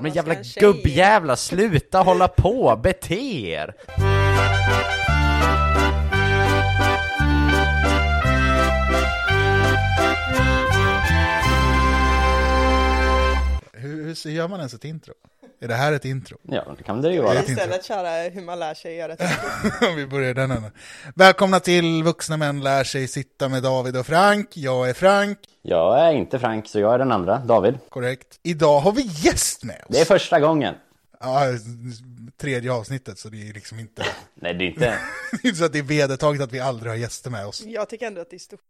Men jävla gubbjävlar, sluta hålla på, bete er! Hur, hur gör man ens ett intro? Är det här ett intro? Ja, det kan det ju vara. Istället köra hur man lär sig göra ett intro. Vi börjar den änden. Välkomna till Vuxna Män Lär Sig Sitta med David och Frank. Jag är Frank, Jag är inte Frank, så jag är den andra, David. korrekt. Idag har vi gäst med oss. Det är första gången. Ja, tredje avsnittet, så det är liksom inte, Nej, det är inte... det är inte så att det är vedertaget att vi aldrig har gäster med oss. Jag tycker ändå att det är stort.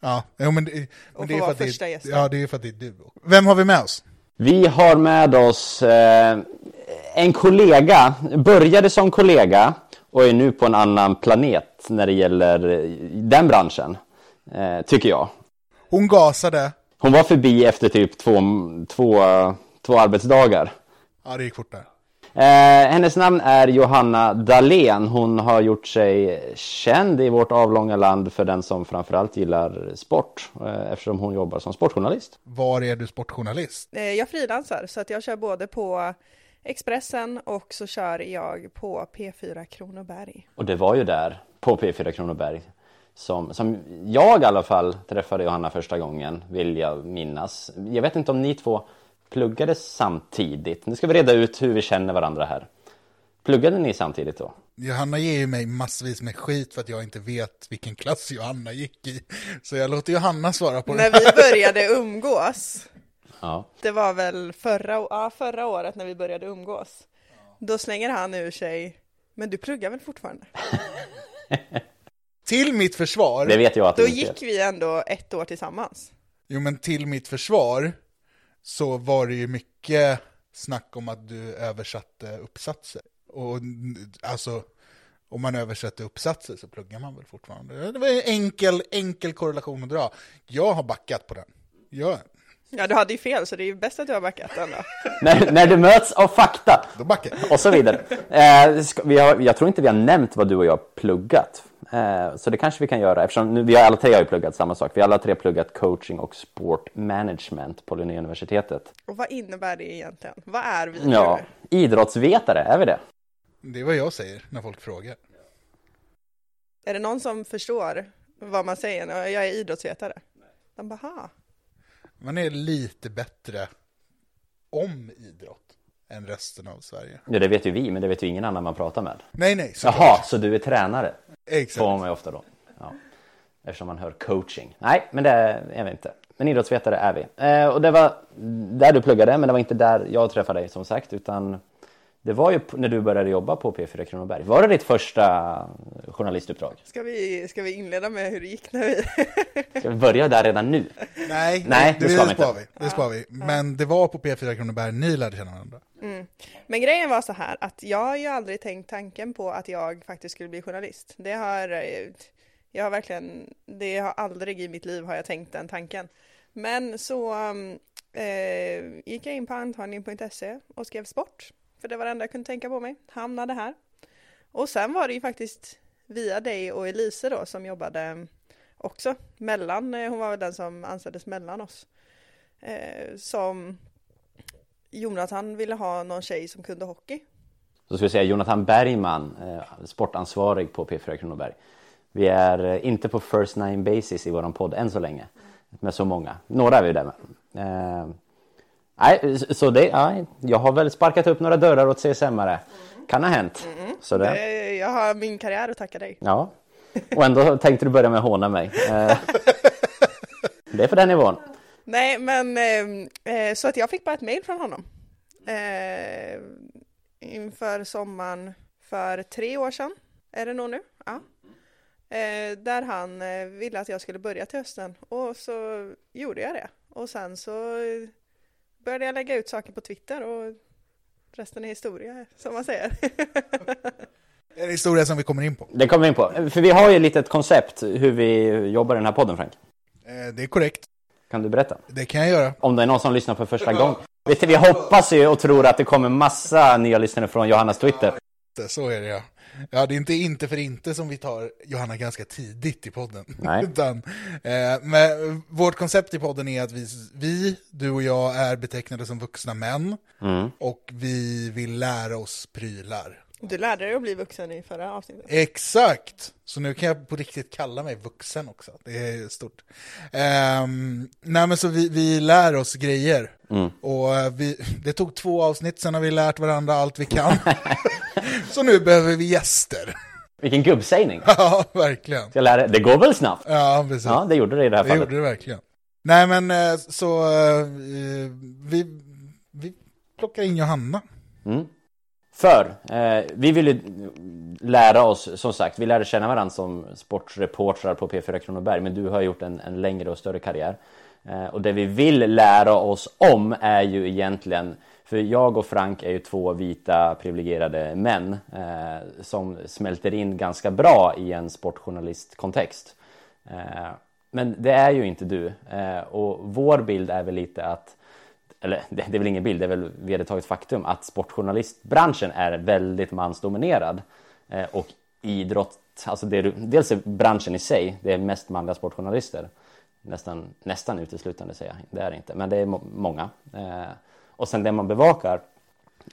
Ja, men, det- men Och det är för att det första är, gästen. ja, det är för att det är du. Vem har vi med oss? Vi har med oss eh, en kollega, började som kollega och är nu på en annan planet när det gäller den branschen, eh, tycker jag. Hon gasade. Hon var förbi efter typ två, två, två arbetsdagar. Ja, det gick fort där. Eh, hennes namn är Johanna Dahlén. Hon har gjort sig känd i vårt avlånga land för den som framförallt gillar sport eh, eftersom hon jobbar som sportjournalist. Var är du sportjournalist? Eh, Jag frilansar, så att jag kör både på Expressen och så kör jag på P4 Kronoberg. Och det var ju där på P4 Kronoberg som, som jag i alla fall träffade Johanna första gången, vill jag minnas. Jag vet inte om ni två pluggade samtidigt. Nu ska vi reda ut hur vi känner varandra här. Pluggade ni samtidigt då? Johanna ger ju mig massvis med skit för att jag inte vet vilken klass Johanna gick i. Så jag låter Johanna svara på När det. vi började umgås, Ja. det var väl förra, ja, förra året när vi började umgås, då slänger han ur sig, men du pluggar väl fortfarande? Till mitt försvar, Det vet jag att Då gick vi ändå ett år tillsammans. jo men till mitt försvar så var det ju mycket snack om att du översatte uppsatser. Och alltså, om man översätter uppsatser så pluggar man väl fortfarande. Det var en enkel, enkel korrelation att dra. Jag har backat på den. Jag, Ja, du hade ju fel, så det är ju bäst att du har backat ändå. När, när du möts av fakta då backar och så vidare. Eh, ska, vi har, jag tror inte vi har nämnt vad du och jag har pluggat. Eh, så det kanske vi kan göra eftersom nu, vi har alla tre har ju pluggat samma sak. Vi har alla tre pluggat coaching och sportmanagement på Linnéuniversitetet. Och vad innebär det egentligen? Vad är vi? Ja, idrottsvetare, är vi det? Det är vad jag säger när folk frågar. Är det någon som förstår vad man säger när jag är idrottsvetare? De bara, ha. Man är lite bättre om idrott än resten av Sverige. Ja, det vet ju vi, men det vet ju ingen annan man pratar med. Nej, nej. Så Jaha, så du är tränare? Exakt. Får man ju ofta då. Ja. Eftersom man hör coaching. Nej, men det är vi inte. Men idrottsvetare är vi. Eh, och det var där du pluggade, men det var inte där jag träffade dig som sagt, utan det var ju när du började jobba på P4 Kronoberg. Var det ditt första journalistuppdrag? Ska vi, ska vi inleda med hur det gick när vi... Ska vi börja där redan nu? Nej, Nej, det, det ska det, vi spar inte. vi. Det spar vi. Men det var på P4 Kronoberg ni lärde känna varandra. Men grejen var så här att jag har ju aldrig tänkt tanken på att jag faktiskt skulle bli journalist. Det har, eh, jag har verkligen, det har aldrig i mitt liv har jag tänkt den tanken. Men så um, eh, gick jag in på antagning.se och skrev sport. För det var det enda jag kunde tänka på mig. Hamnade här. Och sen var det ju faktiskt via dig och Elise då som jobbade också mellan, eh, hon var väl den som anställdes mellan oss. Eh, som Jonathan ville ha någon tjej som kunde hockey. Så ska vi säga Jonathan Bergman, eh, sportansvarig på P4 Kronoberg. Vi är eh, inte på first nine basis i våran podd än så länge. Med så många. Några är vi där med. Eh, nej, så det, ja, jag har väl sparkat upp några dörrar åt CSM-are. Kan ha hänt. Så det, Jag har min karriär att tacka dig. ja. Och ändå tänkte du börja med att håna mig. Eh, det är på den nivån. Nej, men eh, eh, så att jag fick bara ett mejl från honom. Eh, inför sommaren för tre år sedan, är det nog nu? Ja. Eh, där han ville att jag skulle börja till hösten och så gjorde jag det. Och sen så började jag lägga ut saker på Twitter och resten är historia, som man säger. Det är en historia som vi kommer in på. Det kommer vi in på. För vi har ju lite ett koncept hur vi jobbar i den här podden Frank. Eh, Det är korrekt. Kan du berätta? Det kan jag göra. Om det är någon som lyssnar för första gången. Vet du, vi hoppas ju och tror att det kommer massa nya lyssnare från Johannas Twitter. Så är det ja. Ja, det är inte inte för inte som vi tar Johanna ganska tidigt i podden. Nej. Utan, eh, men vårt koncept i podden är att vi, vi, du och jag, är betecknade som vuxna män. Mm. Och vi vill lära oss prylar. Du lärde dig att bli vuxen i förra avsnittet. Exakt! Så nu kan jag på riktigt kalla mig vuxen också. Det är stort. Um, nej men så vi, vi lär oss grejer. Mm. Och eh, vi, det tog två avsnitt, sen har vi lärt varandra allt vi kan. så nu behöver vi gäster. Vilken gubbsägning! ja, verkligen. Jag lära Det går väl snabbt? Ja, precis. Ja, det gjorde det i det här det fallet. gjorde det verkligen. Nej men eh, så eh, vi, vi plockar in Johanna. Mm. För eh, vi ville lära oss, som sagt, vi lärde känna varandra som sportreportrar på P4 Kronoberg, men du har gjort en, en längre och större karriär. Eh, och det vi vill lära oss om är ju egentligen, för jag och Frank är ju två vita privilegierade män eh, som smälter in ganska bra i en sportjournalistkontext. Eh, men det är ju inte du. Eh, och vår bild är väl lite att eller det, det är väl ingen bild, det är väl vedertaget faktum att sportjournalistbranschen är väldigt mansdominerad. Eh, och idrott, alltså det, dels är branschen i sig, det är mest manliga sportjournalister. Nästan, nästan uteslutande säger jag, det är det inte, men det är må- många. Eh, och sen det man bevakar,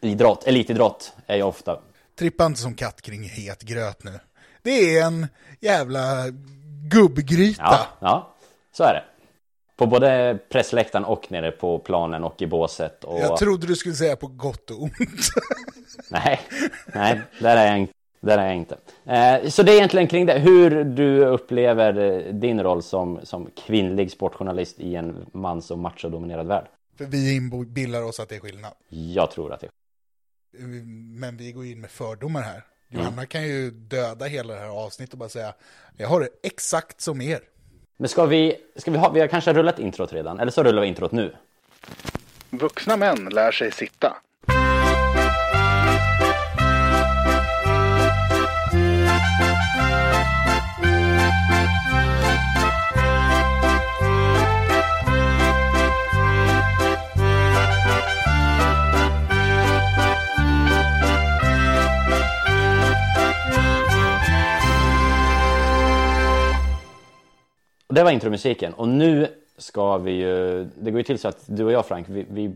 idrott, elitidrott, är ju ofta Trippa inte som katt kring het gröt nu. Det är en jävla gubbgryta. Ja, ja, så är det. På både pressläktaren och nere på planen och i båset. Och... Jag trodde du skulle säga på gott och ont. Nej, nej, där är jag, där är jag inte. Eh, så det är egentligen kring det, hur du upplever eh, din roll som, som kvinnlig sportjournalist i en mans och machodominerad värld. För vi inbillar oss att det är skillnad. Jag tror att det Men vi går in med fördomar här. Johanna kan ju döda hela det här avsnittet och bara säga jag har det exakt som er. Men ska vi, ska vi ha, vi har kanske rullat introt redan, eller så rullar vi introt nu. Vuxna män lär sig sitta. Och det var intromusiken. Och nu ska vi ju, det går ju till så att du och jag Frank, vi, vi,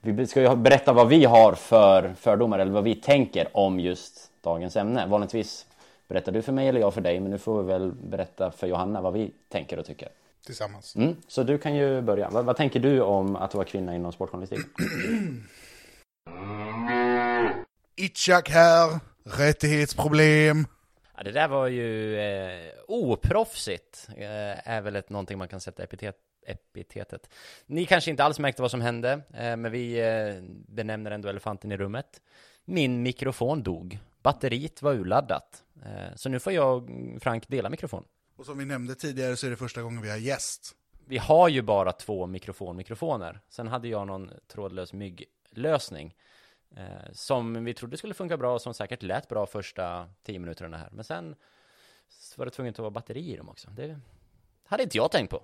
vi ska ju berätta vad vi har för fördomar eller vad vi tänker om just dagens ämne. Vanligtvis berättar du för mig eller jag för dig, men nu får vi väl berätta för Johanna vad vi tänker och tycker. Tillsammans. Mm, så du kan ju börja. Vad, vad tänker du om att vara kvinna inom sportjournalistik? Itchak här, rättighetsproblem. Ja, det där var ju eh, oproffsigt, eh, är väl ett, någonting man kan sätta epitet, epitetet. Ni kanske inte alls märkte vad som hände, eh, men vi eh, benämner ändå elefanten i rummet. Min mikrofon dog, batteriet var urladdat. Eh, så nu får jag, Frank, dela mikrofon. Och som vi nämnde tidigare så är det första gången vi har gäst. Vi har ju bara två mikrofonmikrofoner. Sen hade jag någon trådlös mygglösning Eh, som vi trodde skulle funka bra och som säkert lät bra första tio minuterna här. Men sen var det tvunget att vara batteri i dem också. Det hade inte jag tänkt på.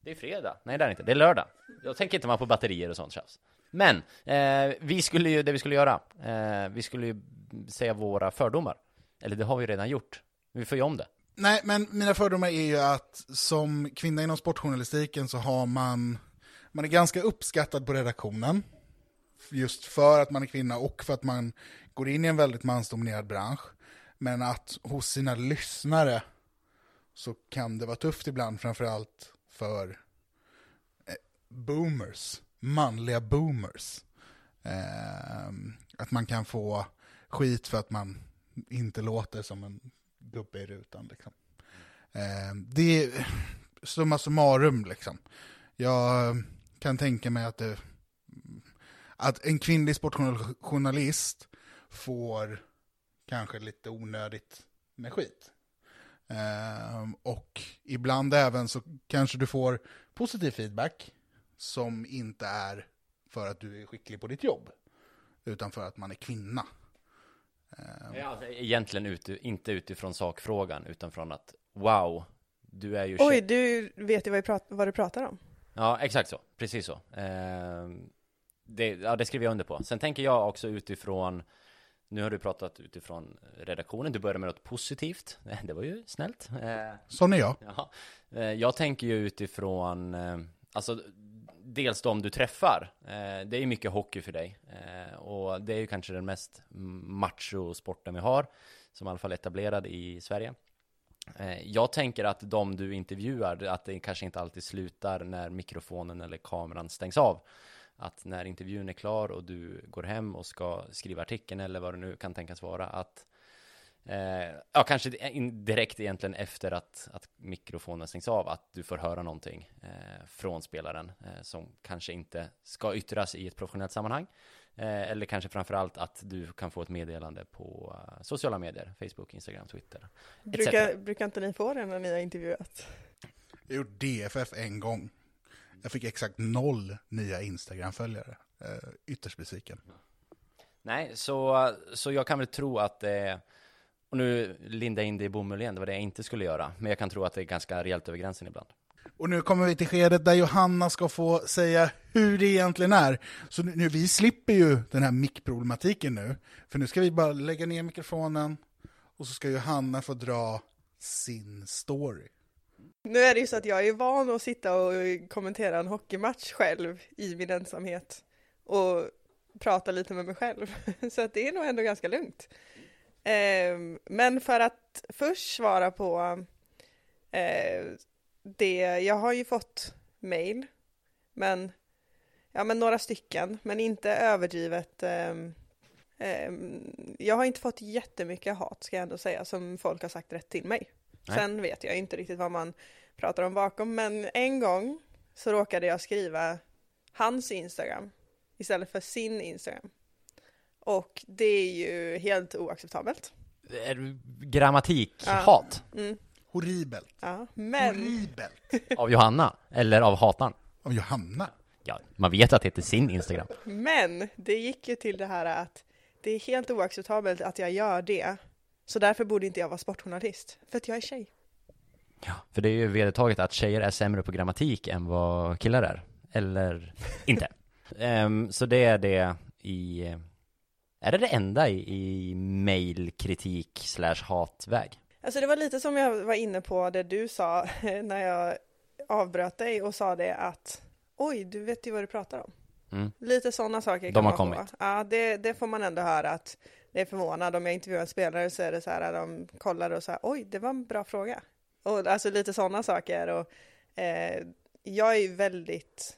Det är fredag. Nej, det är inte. Det är lördag. Jag tänker inte man på batterier och sånt tjafs. Men eh, vi skulle ju, det vi skulle göra, eh, vi skulle ju säga våra fördomar. Eller det har vi redan gjort. Vi får ju om det. Nej, men mina fördomar är ju att som kvinna inom sportjournalistiken så har man, man är ganska uppskattad på redaktionen. Just för att man är kvinna och för att man går in i en väldigt mansdominerad bransch. Men att hos sina lyssnare så kan det vara tufft ibland, framförallt för eh, boomers, manliga boomers. Eh, att man kan få skit för att man inte låter som en gubbe i rutan. Liksom. Eh, det är summa summarum liksom. Jag kan tänka mig att, det, att en kvinnlig sportjournalist får kanske lite onödigt med skit. Eh, och ibland även så kanske du får positiv feedback som inte är för att du är skicklig på ditt jobb, utan för att man är kvinna. Ja, alltså, egentligen ute, inte utifrån sakfrågan, utan från att wow, du är ju Oj, du vet ju vad, vi prat- vad du pratar om. Ja, exakt så. Precis så. Eh, det, ja, det skriver jag under på. Sen tänker jag också utifrån Nu har du pratat utifrån redaktionen, du började med något positivt. Det var ju snällt. Sån är jag. Ja, eh, jag tänker ju utifrån, eh, alltså dels de du träffar. Eh, Det är ju mycket hockey för dig och det är ju kanske den mest macho-sporten vi har, som i alla fall är etablerad i Sverige. Jag tänker att de du intervjuar, att det kanske inte alltid slutar när mikrofonen eller kameran stängs av. Att när intervjun är klar och du går hem och ska skriva artikeln eller vad det nu kan tänkas vara, att Eh, ja, kanske direkt egentligen efter att, att mikrofonen stängs av, att du får höra någonting eh, från spelaren eh, som kanske inte ska yttras i ett professionellt sammanhang. Eh, eller kanske framförallt att du kan få ett meddelande på eh, sociala medier, Facebook, Instagram, Twitter. Brukar, brukar inte ni få det när ni har intervjuat? Jag har gjort DFF en gång. Jag fick exakt noll nya Instagram-följare. Eh, ytterst besviken. Nej, så, så jag kan väl tro att det och nu lindar jag in det i bomull igen, det var det jag inte skulle göra. Men jag kan tro att det är ganska rejält över gränsen ibland. Och nu kommer vi till skedet där Johanna ska få säga hur det egentligen är. Så nu, nu vi slipper ju den här mickproblematiken nu. För nu ska vi bara lägga ner mikrofonen och så ska Johanna få dra sin story. Nu är det ju så att jag är van att sitta och kommentera en hockeymatch själv i min ensamhet och prata lite med mig själv. Så att det är nog ändå ganska lugnt. Ehm, men för att först svara på eh, det, jag har ju fått mail, men ja, men några stycken, men inte överdrivet. Ehm, ehm, jag har inte fått jättemycket hat ska jag ändå säga, som folk har sagt rätt till mig. Nej. Sen vet jag inte riktigt vad man pratar om bakom, men en gång så råkade jag skriva hans Instagram istället för sin Instagram. Och det är ju helt oacceptabelt. Är du grammatikhat Mm, Horribelt. ja. Men Horribelt. av Johanna? Eller av hataren? Av Johanna. Ja, man vet att det heter sin Instagram. Men det gick ju till det här att det är helt oacceptabelt att jag gör det. Så därför borde inte jag vara sportjournalist. För att jag är tjej. Ja, för det är ju vedertaget att tjejer är sämre på grammatik än vad killar är. Eller inte. Ehm, så det är det i... Är det det enda i, i mailkritik slash hatväg? Alltså det var lite som jag var inne på det du sa när jag avbröt dig och sa det att oj, du vet ju vad du pratar om. Mm. Lite sådana saker De kan har man kommit. Ja, det, det får man ändå höra att är förvånad. Om jag intervjuar en spelare så är det så här, de kollar och så här, oj, det var en bra fråga. Och alltså lite sådana saker. Och, eh, jag är ju väldigt,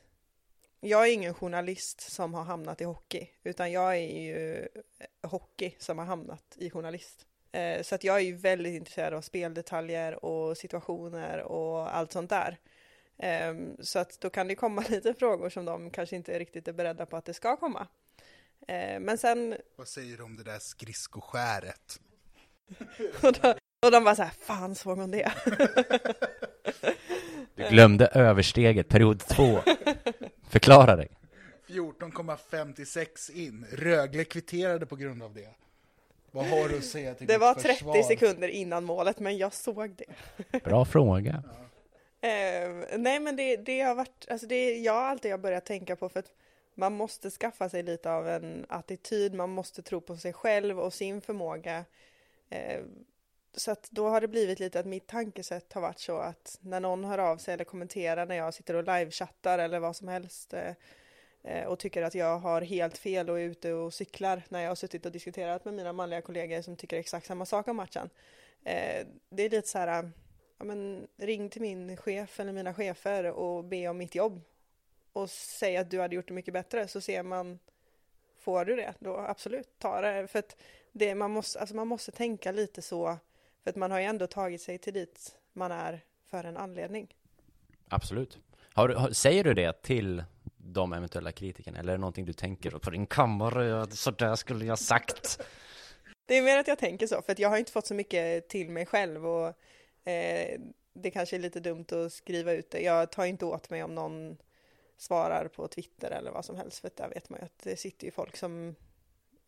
jag är ingen journalist som har hamnat i hockey, utan jag är ju eh, hockey som har hamnat i journalist. Eh, så att jag är ju väldigt intresserad av speldetaljer och situationer och allt sånt där. Ehm, Så att då kan det komma lite frågor som de kanske inte riktigt är beredda på att det ska komma. Eh, Men sen, Vad säger du om det där skridskoskäret? och, då, och de bara så här, fan såg hon det? Du glömde översteget, period två. Förklara dig. 14,56 in. Rögle kvitterade på grund av det. Vad har du att säga till Det var 30 försvar? sekunder innan målet, men jag såg det. Bra fråga. Eh, nej men det, det har varit, alltså det jag har alltid börjat tänka på för att man måste skaffa sig lite av en attityd, man måste tro på sig själv och sin förmåga. Eh, så att då har det blivit lite att mitt tankesätt har varit så att när någon hör av sig eller kommenterar när jag sitter och livechattar eller vad som helst eh, eh, och tycker att jag har helt fel och är ute och cyklar när jag har suttit och diskuterat med mina manliga kollegor som tycker exakt samma sak om matchen. Eh, det är lite så här, ja, men, ring till min chef eller mina chefer och be om mitt jobb och säg att du hade gjort det mycket bättre så ser man, får du det då absolut ta det för att det, man, måste, alltså man måste tänka lite så för att man har ju ändå tagit sig till dit man är för en anledning. Absolut. Har, har, säger du det till de eventuella kritikerna eller är det någonting du tänker på din kammare? Så där skulle jag sagt. Det är mer att jag tänker så, för att jag har inte fått så mycket till mig själv och eh, det kanske är lite dumt att skriva ut det. Jag tar inte åt mig om någon svarar på Twitter eller vad som helst, för att där vet man ju att det sitter ju folk som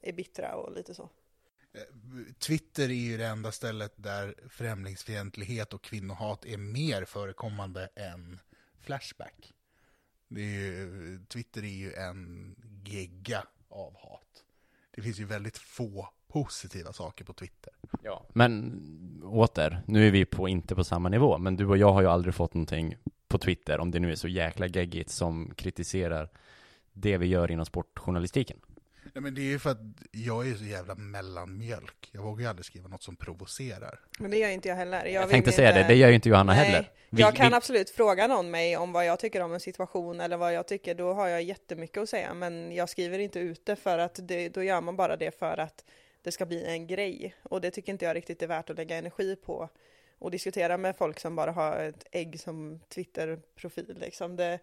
är bittra och lite så. Twitter är ju det enda stället där främlingsfientlighet och kvinnohat är mer förekommande än Flashback. Det är ju, Twitter är ju en gegga av hat. Det finns ju väldigt få positiva saker på Twitter. Ja, men åter, nu är vi på inte på samma nivå, men du och jag har ju aldrig fått någonting på Twitter, om det nu är så jäkla geggigt, som kritiserar det vi gör inom sportjournalistiken. Nej, men det är ju för att jag är så jävla mellanmjölk. Jag vågar ju aldrig skriva något som provocerar. Men det gör inte jag heller. Jag, Jag, tänkte inte- säga det, det gör ju inte Johanna Nej, heller. Vi- jag kan vi- absolut fråga någon mig om vad jag tycker om en situation eller vad jag tycker, då har jag jättemycket att säga, men jag skriver inte ut det för att det, då gör man bara det för att det ska bli en grej. Och det tycker inte jag riktigt är värt att lägga energi på och diskutera med folk som bara har ett ägg som Twitter-profil liksom. Det,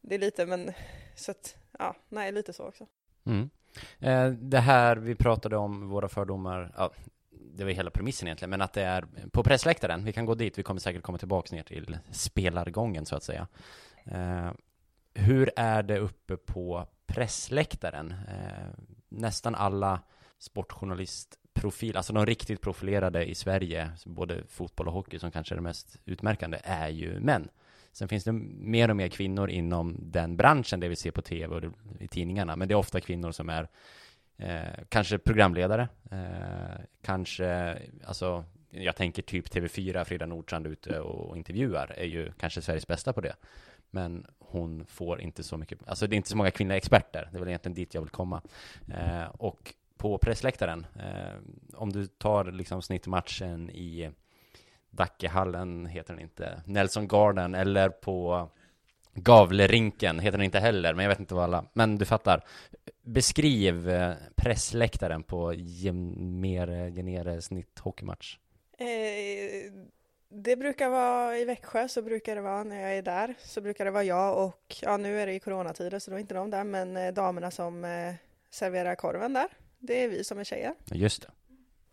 det är lite, men så att, ja, nej, lite så också. Mm. Eh, det här vi pratade om, våra fördomar, ja, det var hela premissen egentligen, men att det är på pressläktaren, vi kan gå dit, vi kommer säkert komma tillbaka ner till spelargången så att säga. Eh, hur är det uppe på pressläktaren? Eh, nästan alla sportjournalist, profil, alltså de riktigt profilerade i Sverige, både fotboll och hockey som kanske är det mest utmärkande, är ju män. Sen finns det mer och mer kvinnor inom den branschen, det vi ser på tv och i tidningarna, men det är ofta kvinnor som är eh, kanske programledare, eh, kanske, alltså, jag tänker typ TV4, Frida Nordstrand ute och intervjuar, är ju kanske Sveriges bästa på det. Men hon får inte så mycket, alltså det är inte så många kvinnliga experter, det är väl egentligen dit jag vill komma. Eh, och på pressläktaren, eh, om du tar liksom snittmatchen i Dackehallen heter den inte, Nelson Garden eller på Gavlerinken heter den inte heller, men jag vet inte vad alla, men du fattar. Beskriv eh, pressläktaren på Gemere, eh, Genere snitthockeymatch. Eh, det brukar vara i Växjö så brukar det vara när jag är där så brukar det vara jag och ja nu är det ju coronatider så då är inte de där men eh, damerna som eh, serverar korven där det är vi som är tjejer. Just det.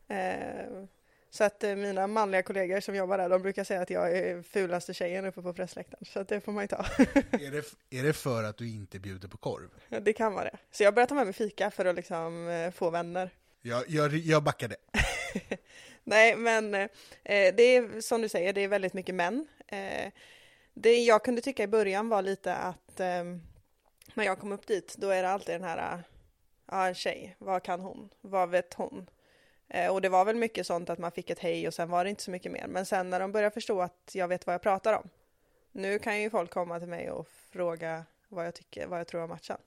Eh, så att eh, mina manliga kollegor som jobbar där de brukar säga att jag är fulaste tjejen uppe på pressläktaren så att det får man ju ta. är, det, är det för att du inte bjuder på korv? det kan vara det. Så jag börjar ta med mig fika för att liksom eh, få vänner. Jag, jag, jag backar det. Nej, men det är som du säger, det är väldigt mycket män. Det jag kunde tycka i början var lite att när jag kom upp dit, då är det alltid den här, ja en tjej, vad kan hon? Vad vet hon? Eh, och det var väl mycket sånt att man fick ett hej och sen var det inte så mycket mer. Men sen när de börjar förstå att jag vet vad jag pratar om. Nu kan ju folk komma till mig och fråga vad jag tycker, vad jag tror om matchen.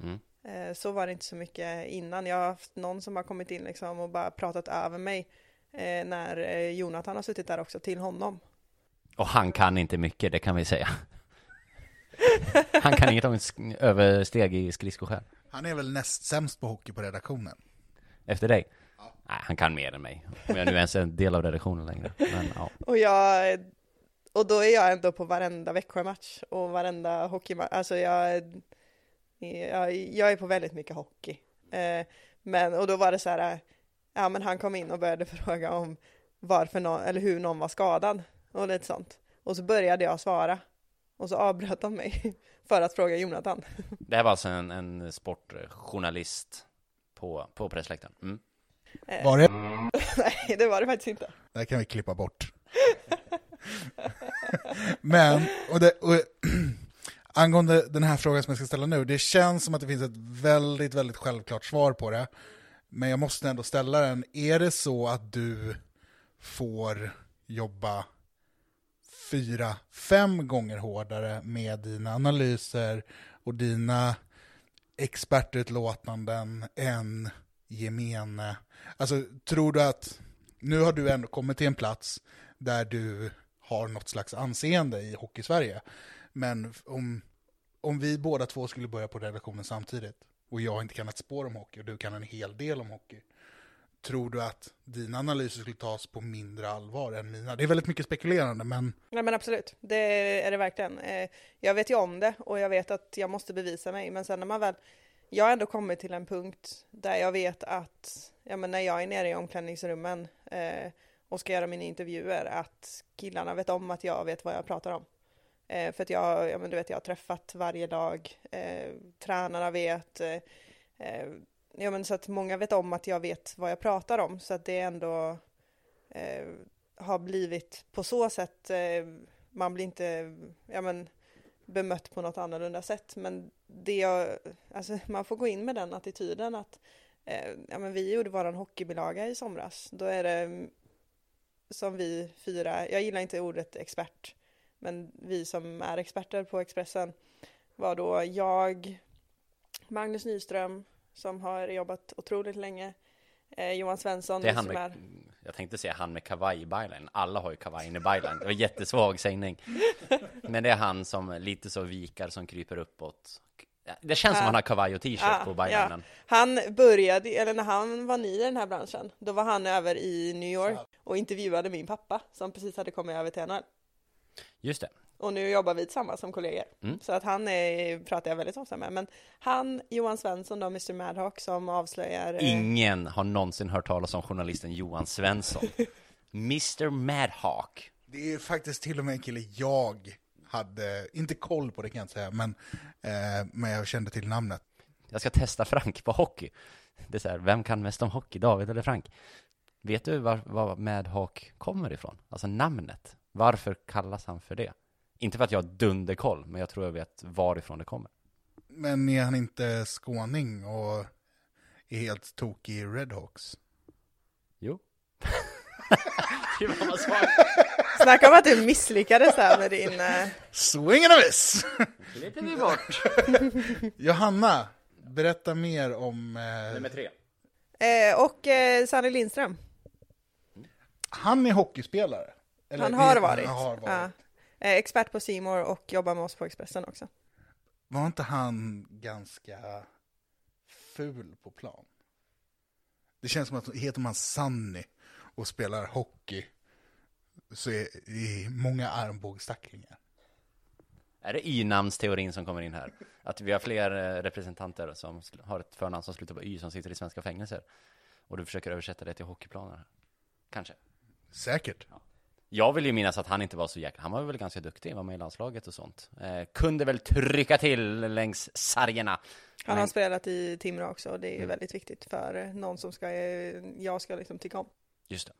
Mm. Eh, Så var det inte så mycket innan. Jag har haft någon som har kommit in liksom och bara pratat över mig eh, när eh, Jonathan har suttit där också till honom. Och han kan inte mycket, det kan vi säga. Han kan inget om översteg i skridskoskär. Han är väl näst sämst på hockey på redaktionen. Efter dig? Nej, han kan mer än mig. Om jag nu ens är en del av redaktionen längre. Men ja. Och jag och då är jag ändå på varenda Växjö-match och varenda hockeymatch. Alltså jag, jag, jag är på väldigt mycket hockey. Eh, men, och då var det så här, ja men han kom in och började fråga om varför någon, eller hur någon var skadad och lite sånt. Och så började jag svara. Och så avbröt de mig för att fråga Jonathan. Det här var alltså en, en sportjournalist på, på pressläktaren. Mm. Eh, Var det? Nej, det var det faktiskt inte. Det här kan vi klippa bort. Men, och, det, och angående den här frågan som jag ska ställa nu, det känns som att det finns ett väldigt, väldigt självklart svar på det. Men jag måste ändå ställa den. Är det så att du får jobba fyra, fem gånger hårdare med dina analyser och dina expertutlåtanden än gemene? Alltså, tror du att nu har du ändå kommit till en plats där du har något slags anseende i Hockeysverige. Men om, om vi båda två skulle börja på redaktionen samtidigt och jag inte kan ett spår om hockey och du kan en hel del om hockey. Tror du att dina analyser skulle tas på mindre allvar än mina? Det är väldigt mycket spekulerande, men Nej men absolut, det är det verkligen. Eh, jag vet ju om det och jag vet att jag måste bevisa mig, men sen när man väl, jag har ändå kommit till en punkt där jag vet att, ja men när jag är nere i omklädningsrummen eh, och ska göra mina intervjuer, att killarna vet om att jag vet vad jag pratar om. Eh, för att jag, ja men du vet, jag har träffat varje lag, eh, tränarna vet, eh, eh ja men så att många vet om att jag vet vad jag pratar om, så att det ändå eh, har blivit på så sätt, eh, man blir inte, ja men bemött på något annorlunda sätt, men det jag, alltså man får gå in med den attityden att eh, ja men vi gjorde våran hockeybilaga i somras. Då är det mm, som vi fyra, jag gillar inte ordet expert, men vi som är experter på Expressen var då jag, Magnus Nyström som har jobbat otroligt länge, eh, Johan Svensson Det är han som med, är jag tänkte säga han med kavaj i byline. Alla har ju kavajen i byline. Det var jättesvag sägning. Men det är han som lite så vikar som kryper uppåt. Det känns som Ja. han har kavaj och t-shirt Ja, på bylinen. Han började, eller när han var ny i den här branschen, då var han över i New York och intervjuade min pappa som precis hade kommit över till NHL. Just det. Och nu jobbar vi tillsammans som kollegor. Mm. Så att han är, pratar jag väldigt ofta med. Men han, Johan Svensson då, Mr Madhawk, som avslöjar... eh, Ingen har någonsin hört talas om journalisten Johan Svensson. Mr Madhawk. Det är faktiskt till och med en kille jag hade, inte koll på det kan jag inte säga, men, eh, men jag kände till namnet. Jag ska testa Frank på hockey. Det är så här, vem kan mest om hockey, David eller Frank? Vet du var, var Madhawk kommer ifrån? Alltså namnet. Varför kallas han för det? Inte för att jag har dunderkoll, men jag tror jag vet varifrån det kommer. Men är han inte skåning och är helt tokig i Redhawks? Jo. Snacka om att du misslyckades där med din... eh, Swing and a miss! Lite vi bort. Johanna, berätta mer om... Eh, Nummer tre. Eh, och eh, Sanny Lindström, han är hockeyspelare. Eller, han har varit. Han har varit. Ja. Eh, expert på Simor och jobbar med oss på Expressen också. Var inte han ganska ful på plan? Det känns som att heter man Sunny och spelar hockey så är det många armbågstacklingar. Är det y-namnsteorin som kommer in här? Att vi har fler eh, representanter som har ett förnamn som slutar på y som sitter i svenska fängelser. Och du försöker översätta det till hockeyplaner. Kanske. Säkert. Jag vill ju minnas att han inte var så jäkla, han var väl ganska duktig, var med i landslaget och sånt. Eh, kunde väl trycka till längs sargerna. Han Men- har spelat i Timrå också och det är Mm. väldigt viktigt för eh, någon som ska, eh, jag ska liksom tycka om. Just det.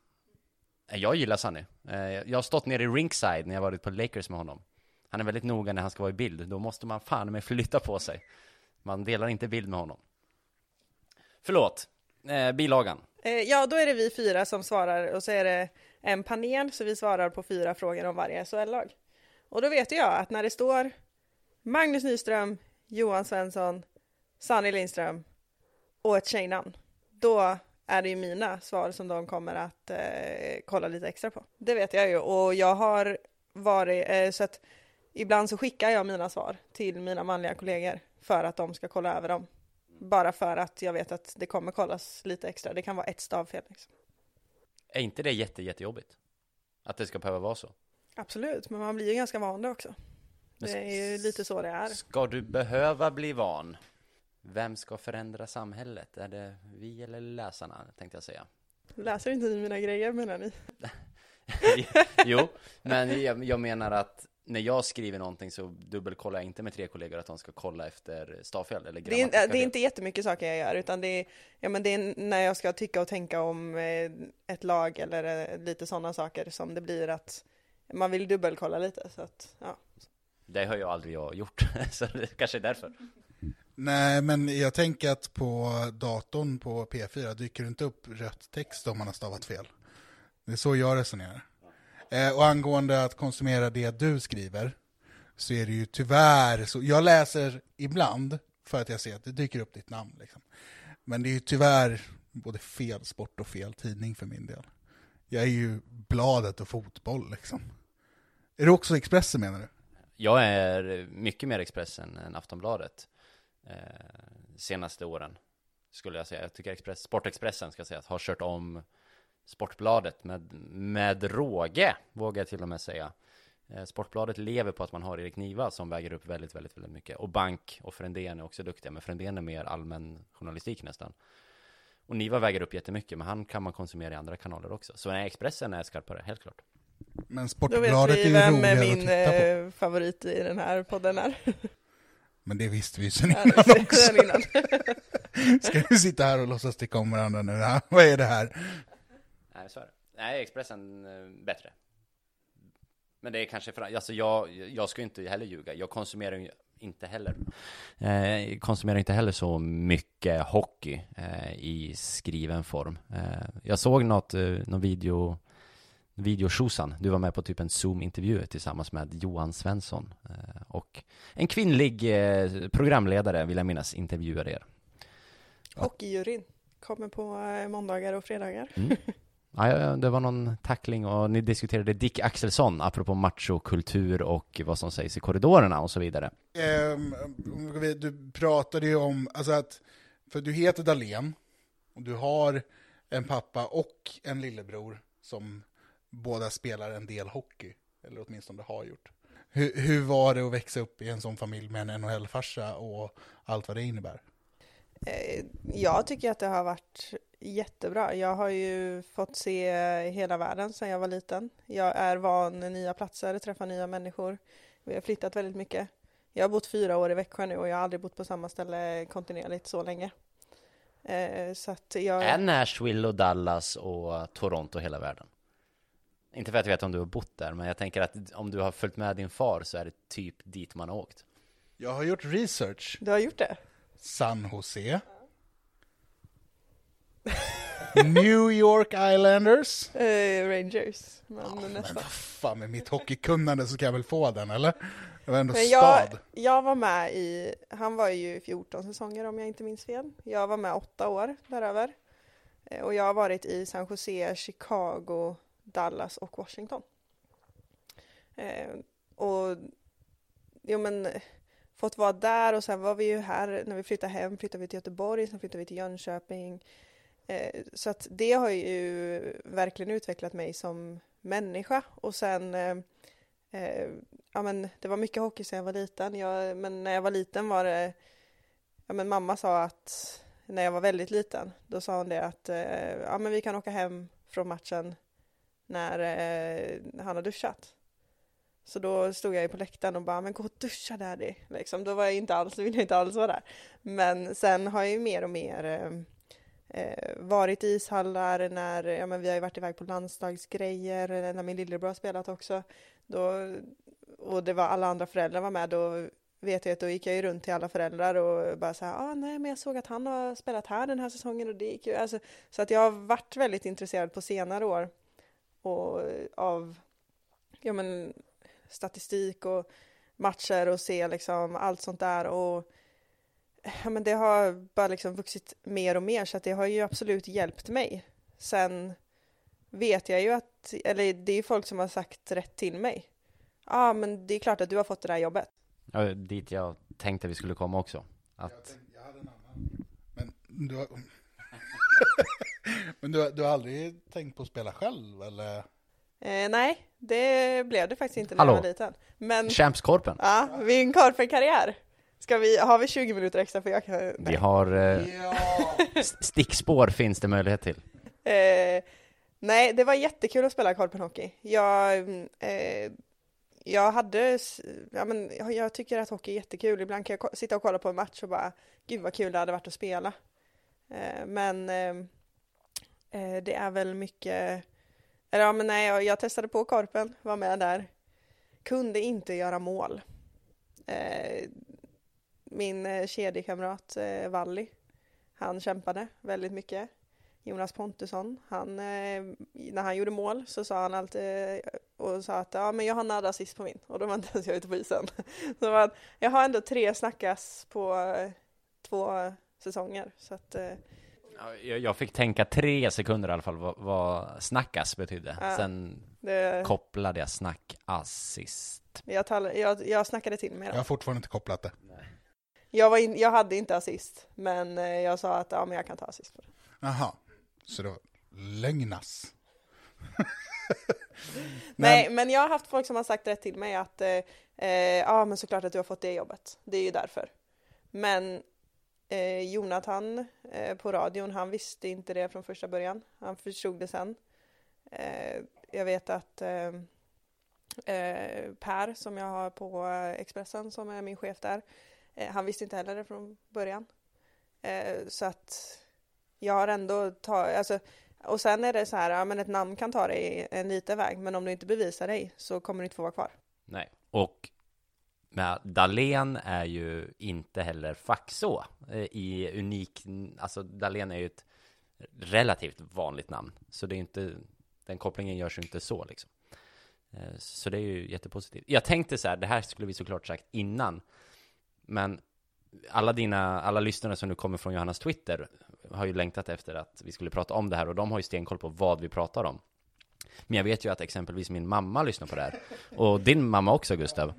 Eh, Jag gillar Sunny. Eh, Jag har stått nere i rinkside när jag varit på Lakers med honom. Han är väldigt noga när han ska vara i bild. Då måste man fan med flytta på sig. Man delar inte bild med honom. Förlåt. Eh, bilagan. Ja, då är det vi fyra som svarar och så är det en panel så vi svarar på fyra frågor om varje SHL-lag. Och då vet jag att när det står Magnus Nyström, Johan Svensson, Sanny Lindström och ett tjejnamn, då är det ju mina svar som de kommer att eh, kolla lite extra på. Det vet jag ju och jag har varit, eh, så att ibland så skickar jag mina svar till mina manliga kollegor för att de ska kolla över dem. Bara för att jag vet att det kommer kollas lite extra. Det kan vara ett stavfel. Liksom. Är inte det jätte, jättejobbigt? Att det ska behöva vara så? Absolut, men man blir ju ganska van det också. Det är ju lite så det är. Ska du behöva bli van? Vem ska förändra samhället? Är det vi eller läsarna, tänkte jag säga. Läser inte ni mina grejer menar ni? jo, men jag, jag menar att när jag skriver någonting så dubbelkollar jag inte med tre kollegor att de ska kolla efter stavfel eller Det är, det är inte jättemycket saker jag gör, utan det är, ja, men det är när jag ska tycka och tänka om eh, ett lag eller eh, lite sådana saker som det blir att man vill dubbelkolla lite. Så att, ja. Det har jag aldrig jag gjort, så det kanske är därför. Nej, men jag tänker att på datorn på P4 dyker det inte upp rött text om man har stavat fel. Det är så jag resonerar. Eh, och angående att konsumera det du skriver, så är det ju tyvärr så. Jag läser ibland för att jag ser att det dyker upp ditt namn. Liksom. Men det är ju tyvärr både fel sport och fel tidning för min del. Jag är ju bladet och fotboll liksom. Är du också Expressen menar du? Jag är mycket mer Expressen än Aftonbladet eh, senaste åren, skulle jag säga. Jag tycker Express, Sportexpressen ska säga, har kört om Sportbladet med, med råge, vågar jag till och med säga. Eh, Sportbladet lever på att man har Erik Niva som väger upp väldigt, väldigt, väldigt mycket. Och Bank och Frändén är också duktiga, men Frändén är mer allmän journalistik nästan. Och Niva väger upp jättemycket, men han kan man konsumera i andra kanaler också. Så nej, Expressen är skarpare, helt klart. Men Sportbladet är ju vem roligare är att min titta på. eh, favorit i den här podden är. Men det visste vi ju sen innan också. innan. Ska vi sitta här och låtsas tycka om varandra nu? Vad är det här? Nej, så är det. Nej, Expressen eh, bättre. Men det är kanske för, alltså jag, jag ska inte heller ljuga. Jag konsumerar ju inte heller. Eh, konsumerar inte heller så mycket hockey eh, i skriven form. Eh, jag såg något, eh, någon video, video Du var med på typ en Zoom-intervju tillsammans med Johan Svensson. Eh, och en kvinnlig eh, programledare, vill jag minnas, intervjuade er. Hockeyjuryn kommer på eh, måndagar och fredagar. Mm. Ja, det var någon tackling och ni diskuterade Dick Axelsson apropå machokultur och vad som sägs i korridorerna och så vidare. Um, du pratade ju om, alltså att, för du heter Dalen och du har en pappa och en lillebror som båda spelar en del hockey, eller åtminstone har gjort. Hur, hur var det att växa upp i en sån familj med en NHL-farsa och allt vad det innebär? Eh, jag tycker att det har varit jättebra. Jag har ju fått se hela världen sedan jag var liten. Jag är van nya platser, träffar nya människor. Vi har flyttat väldigt mycket. Jag har bott fyra år i Växjö nu och jag har aldrig bott på samma ställe kontinuerligt så länge. Eh, så att jag... Är Nashville och Dallas och Toronto hela världen? Inte för att jag vet om du har bott där, men jag tänker att om du har följt med din far så är det typ dit man har åkt. Jag har gjort research. Du har gjort det? San Jose. New York Islanders. Uh, Rangers. Men, ja, men vad fan, med mitt hockeykunnande så kan jag väl få den, eller? Det var ändå men jag, stad. Jag var med i, han var ju 14 säsonger om jag inte minns fel. Jag var med åtta år däröver. Eh, och jag har varit i San Jose, Chicago, Dallas och Washington. Eh, och jo men fått vara där och sen var vi ju här när vi flyttade hem, flyttade vi till Göteborg, sen flyttade vi till Jönköping. Eh, så att det har ju verkligen utvecklat mig som människa och sen eh, eh, ja men det var mycket hockey sedan jag var liten. Jag, men när jag var liten var det, ja men mamma sa att när jag var väldigt liten, då sa hon det att eh, ja men vi kan åka hem från matchen när eh, han har duschat. Så då stod jag ju på läktaren och bara, men gå och duscha daddy. Liksom, då var jag inte alls, ville jag inte alls vara där. Men sen har jag ju mer och mer ehm, eh, varit i ishallar när, ja men vi har ju varit iväg på landslagsgrejer, när min lillebror har spelat också. Då, och det var alla andra föräldrar var med, då vet jag att då gick jag ju runt till alla föräldrar och bara så här, ah, nej men jag såg att han har spelat här den här säsongen och det gick ju, alltså, så att jag har varit väldigt intresserad på senare år och av, ja men statistik och matcher och se liksom allt sånt där och ja, men det har bara liksom vuxit mer och mer så att det har ju absolut hjälpt mig. Sen vet jag ju att, eller det är ju folk som har sagt rätt till mig. Ja, ah, men det är klart att du har fått det där jobbet. Ja, dit jag tänkte vi skulle komma också. Att... Jag, tänkte, jag hade en annan. Men du har, men du, du har aldrig tänkt på att spela själv eller? Eh, nej, det blev det faktiskt inte när Hallå. jag var liten. Men, Champskorpen. Ja, min korpenkarriär. Ska vi, har vi 20 minuter extra för jag kan... Nej. Vi har... Eh, stickspår finns det möjlighet till. Eh, nej, det var jättekul att spela korpenhockey. Jag, eh, jag hade... Ja, men, jag tycker att hockey är jättekul. Ibland kan jag sitta och kolla på en match och bara, gud vad kul det hade varit att spela. Eh, men eh, eh, det är väl mycket ja, men nej, jag, jag testade på korpen, var med där. Kunde inte göra mål. Eh, min eh, kedjekamrat eh, Valli, han kämpade väldigt mycket. Jonas Pontusson, han, eh, när han gjorde mål så sa han alltid eh, och sa att ja, men jag har nada assist på min och då var inte ens jag ute på isen. så att, jag har ändå tre snackas på eh, två eh, säsonger. Så att, eh, jag fick tänka tre sekunder i alla fall vad, vad snackas betydde. Ja, Sen det... kopplade jag snackassist. Jag, tal, jag, jag snackade till mig det. Jag har fortfarande inte kopplat det. Nej. Jag, var in, jag hade inte assist, men eh, jag sa att ja, men jag kan ta assist på det. Jaha, så var lögnas. men... Nej, men jag har haft folk som har sagt rätt till mig att eh, eh, ja, men såklart att du har fått det jobbet. Det är ju därför. Men Eh, Jonathan eh, på radion, han visste inte det från första början. Han förstod det sen. Eh, jag vet att eh, eh, Per, som jag har på eh, Expressen, som är min chef där, eh, han visste inte heller det från början. Eh, så att jag har ändå tagit, alltså, och sen är det så här, ja men ett namn kan ta dig en liten väg, men om du inte bevisar dig så kommer du inte få vara kvar. Nej, och men Dalen är ju inte heller faxå eh, i unik, alltså Dalen är ju ett relativt vanligt namn. Så det är inte, den kopplingen görs ju inte så liksom. Eh, så det är ju jättepositivt. Jag tänkte så här, det här skulle vi såklart sagt innan. Men alla dina, alla lyssnare som nu kommer från Johannas Twitter har ju längtat efter att vi skulle prata om det här och de har ju stenkoll på vad vi pratar om. Men jag vet ju att exempelvis min mamma lyssnar på det här. Och din mamma också Gustav.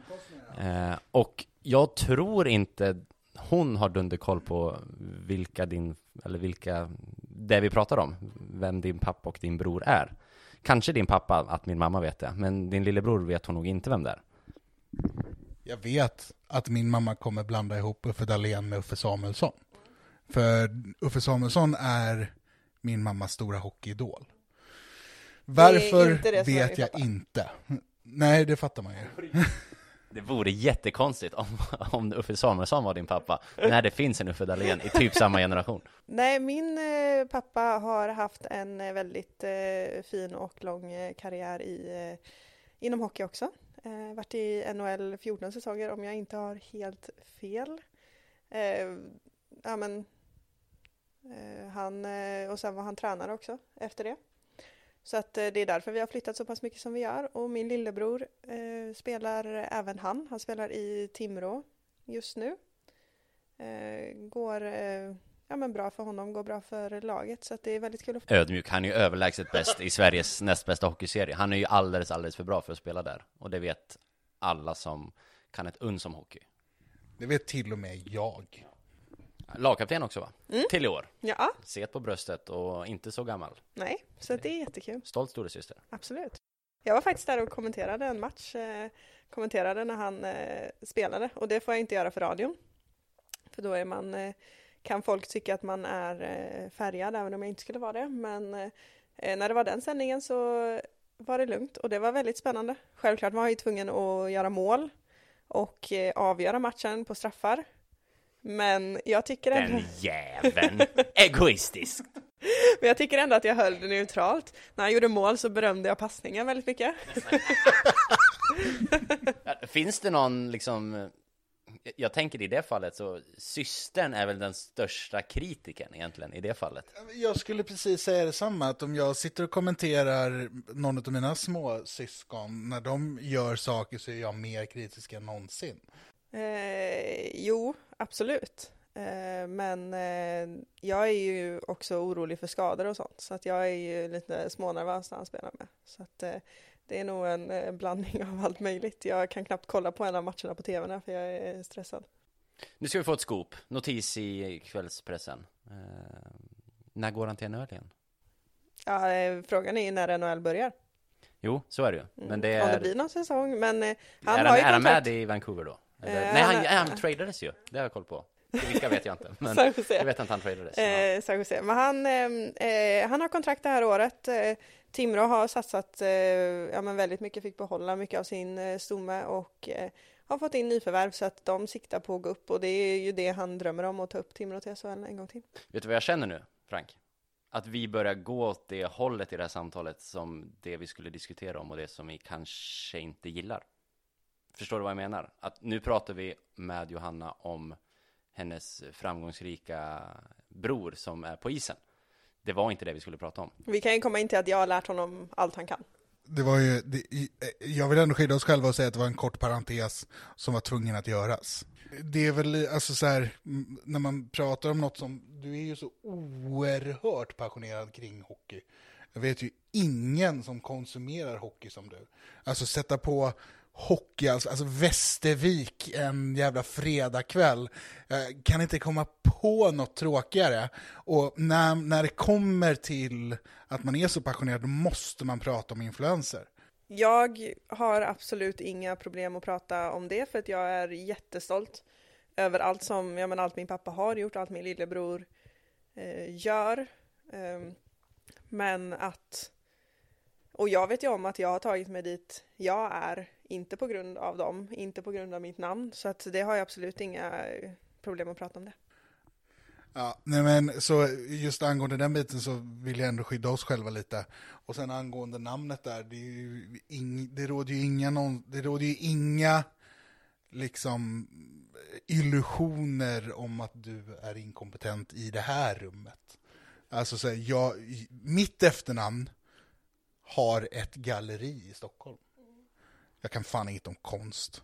Eh, och jag tror inte hon har dunderkoll på vilka din, eller vilka, det vi pratar om. Vem din pappa och din bror är. Kanske din pappa, att min mamma vet det. Men din lillebror vet hon nog inte vem det är. Jag vet att min mamma kommer blanda ihop Uffe Dahlén med Uffe Samuelsson. För Uffe Samuelsson är min mammas stora hockeyidol. Varför vet jag pappa. inte. Nej, det fattar man ju. Det vore jättekonstigt om, om Uffe Samuelsson var din pappa, när det finns en Uffe Dahlén i typ samma generation. Nej, min eh, pappa har haft en eh, väldigt eh, fin och lång eh, karriär i, eh, inom hockey också. Eh, varit i NHL 14 säsonger om jag inte har helt fel. Eh, ja, men, han, och sen var han tränare också efter det. Så att eh, det är därför vi har flyttat så pass mycket som vi gör. Och min lillebror eh, spelar även han. Han spelar i Timrå just nu. Eh, går eh, ja, men bra för honom, går bra för laget. Så att det är väldigt kul att Ödmjuk, han är ju överlägset bäst i Sveriges näst bästa hockeyserie. Han är ju alldeles, alldeles för bra för att spela där. Och det vet alla som kan ett uns om hockey. Det vet till och med jag. Lagkapten också va? Till i år. Ja, Set på bröstet och inte så gammal. nej, så det är jättekul. Stolt storasyster. Absolut. Jag var faktiskt där och kommenterade en match. Eh, kommenterade när han eh, spelade och det får jag inte göra för radion. För då är man, eh, kan folk tycka att man är eh, färgad även om jag inte skulle vara det. Men eh, när det var den sändningen så var det lugnt och det var väldigt spännande. Självklart var jag ju tvungen att göra mål och eh, avgöra matchen på straffar. Men jag tycker ändå... Den jäveln! Egoistisk! Men jag tycker ändå att jag höll det neutralt. När han gjorde mål så berömde jag passningen väldigt mycket. Finns det någon liksom jag tänker i det fallet så systern är väl den största kritiken egentligen i det fallet. Jag skulle precis säga detsamma, att om jag sitter och kommenterar någon av mina små syskon, när de gör saker så är jag mer kritisk än någonsin. Eh, jo, absolut. Eh, men eh, jag är ju också orolig för skador och sånt. Så att jag är ju lite smånervös när han spelar med. Så att eh, det är nog en eh, blandning av allt möjligt. Jag kan knappt kolla på en av matcherna på tvn för jag är stressad. Nu ska vi få ett scoop, notis i kvällspressen. Eh, när går han till NHL igen? Ja, frågan är ju när NHL börjar. Jo, så är det ju. Men det Om det är... blir någon säsong. Men han är har han, ju är han kontrakt. med i Vancouver då? Eller? Eh, Nej, han han, han, tradades ju. Det har jag koll på. Vilka vet jag inte. Men jag vet att han tradades. Eh, San Jose. Men han, eh, eh, han har kontrakt det här året. Eh, Timrå har satsat eh, ja, men väldigt mycket, fick behålla mycket av sin eh, stomme och eh, har fått in nyförvärv så att de siktar på att gå upp och det är ju det han drömmer om att ta upp Timrå till SHL en gång till. Vet du vad jag känner nu, Frank? Att vi börjar gå åt det hållet i det här samtalet som det vi skulle diskutera om och det som vi kanske inte gillar. Förstår du vad jag menar? Att nu pratar vi med Johanna om hennes framgångsrika bror som är på isen. Det var inte det vi skulle prata om. Vi kan ju komma in till att jag har lärt honom allt han kan. Det var ju, det, jag vill ändå skydda oss själva och säga att det var en kort parentes som var tvungen att göras. Det är väl, alltså så här, när man pratar om något som, du är ju så oerhört passionerad kring hockey. Jag vet ju ingen som konsumerar hockey som du. Alltså sätta på hockey, alltså, alltså Västervik en jävla fredagkväll. Jag kan inte komma på något tråkigare. Och när, när det kommer till att man är så passionerad, då måste man prata om influenser. Jag har absolut inga problem att prata om det för att jag är jättestolt över allt som, ja men allt min pappa har gjort, allt min lillebror eh, gör. Eh, men att, och jag vet ju om att jag har tagit mig dit jag är, inte på grund av dem, inte på grund av mitt namn, så att det har jag absolut inga eh, problem att prata om det. Ja, nej men så just angående den biten så vill jag ändå skydda oss själva lite. Och sen angående namnet där, det, är ju ing, det råder ju inga, någon, det råder ju inga liksom illusioner om att du är inkompetent i det här rummet. Alltså så här, jag, mitt efternamn har ett galleri i Stockholm. Jag kan fan inget om konst.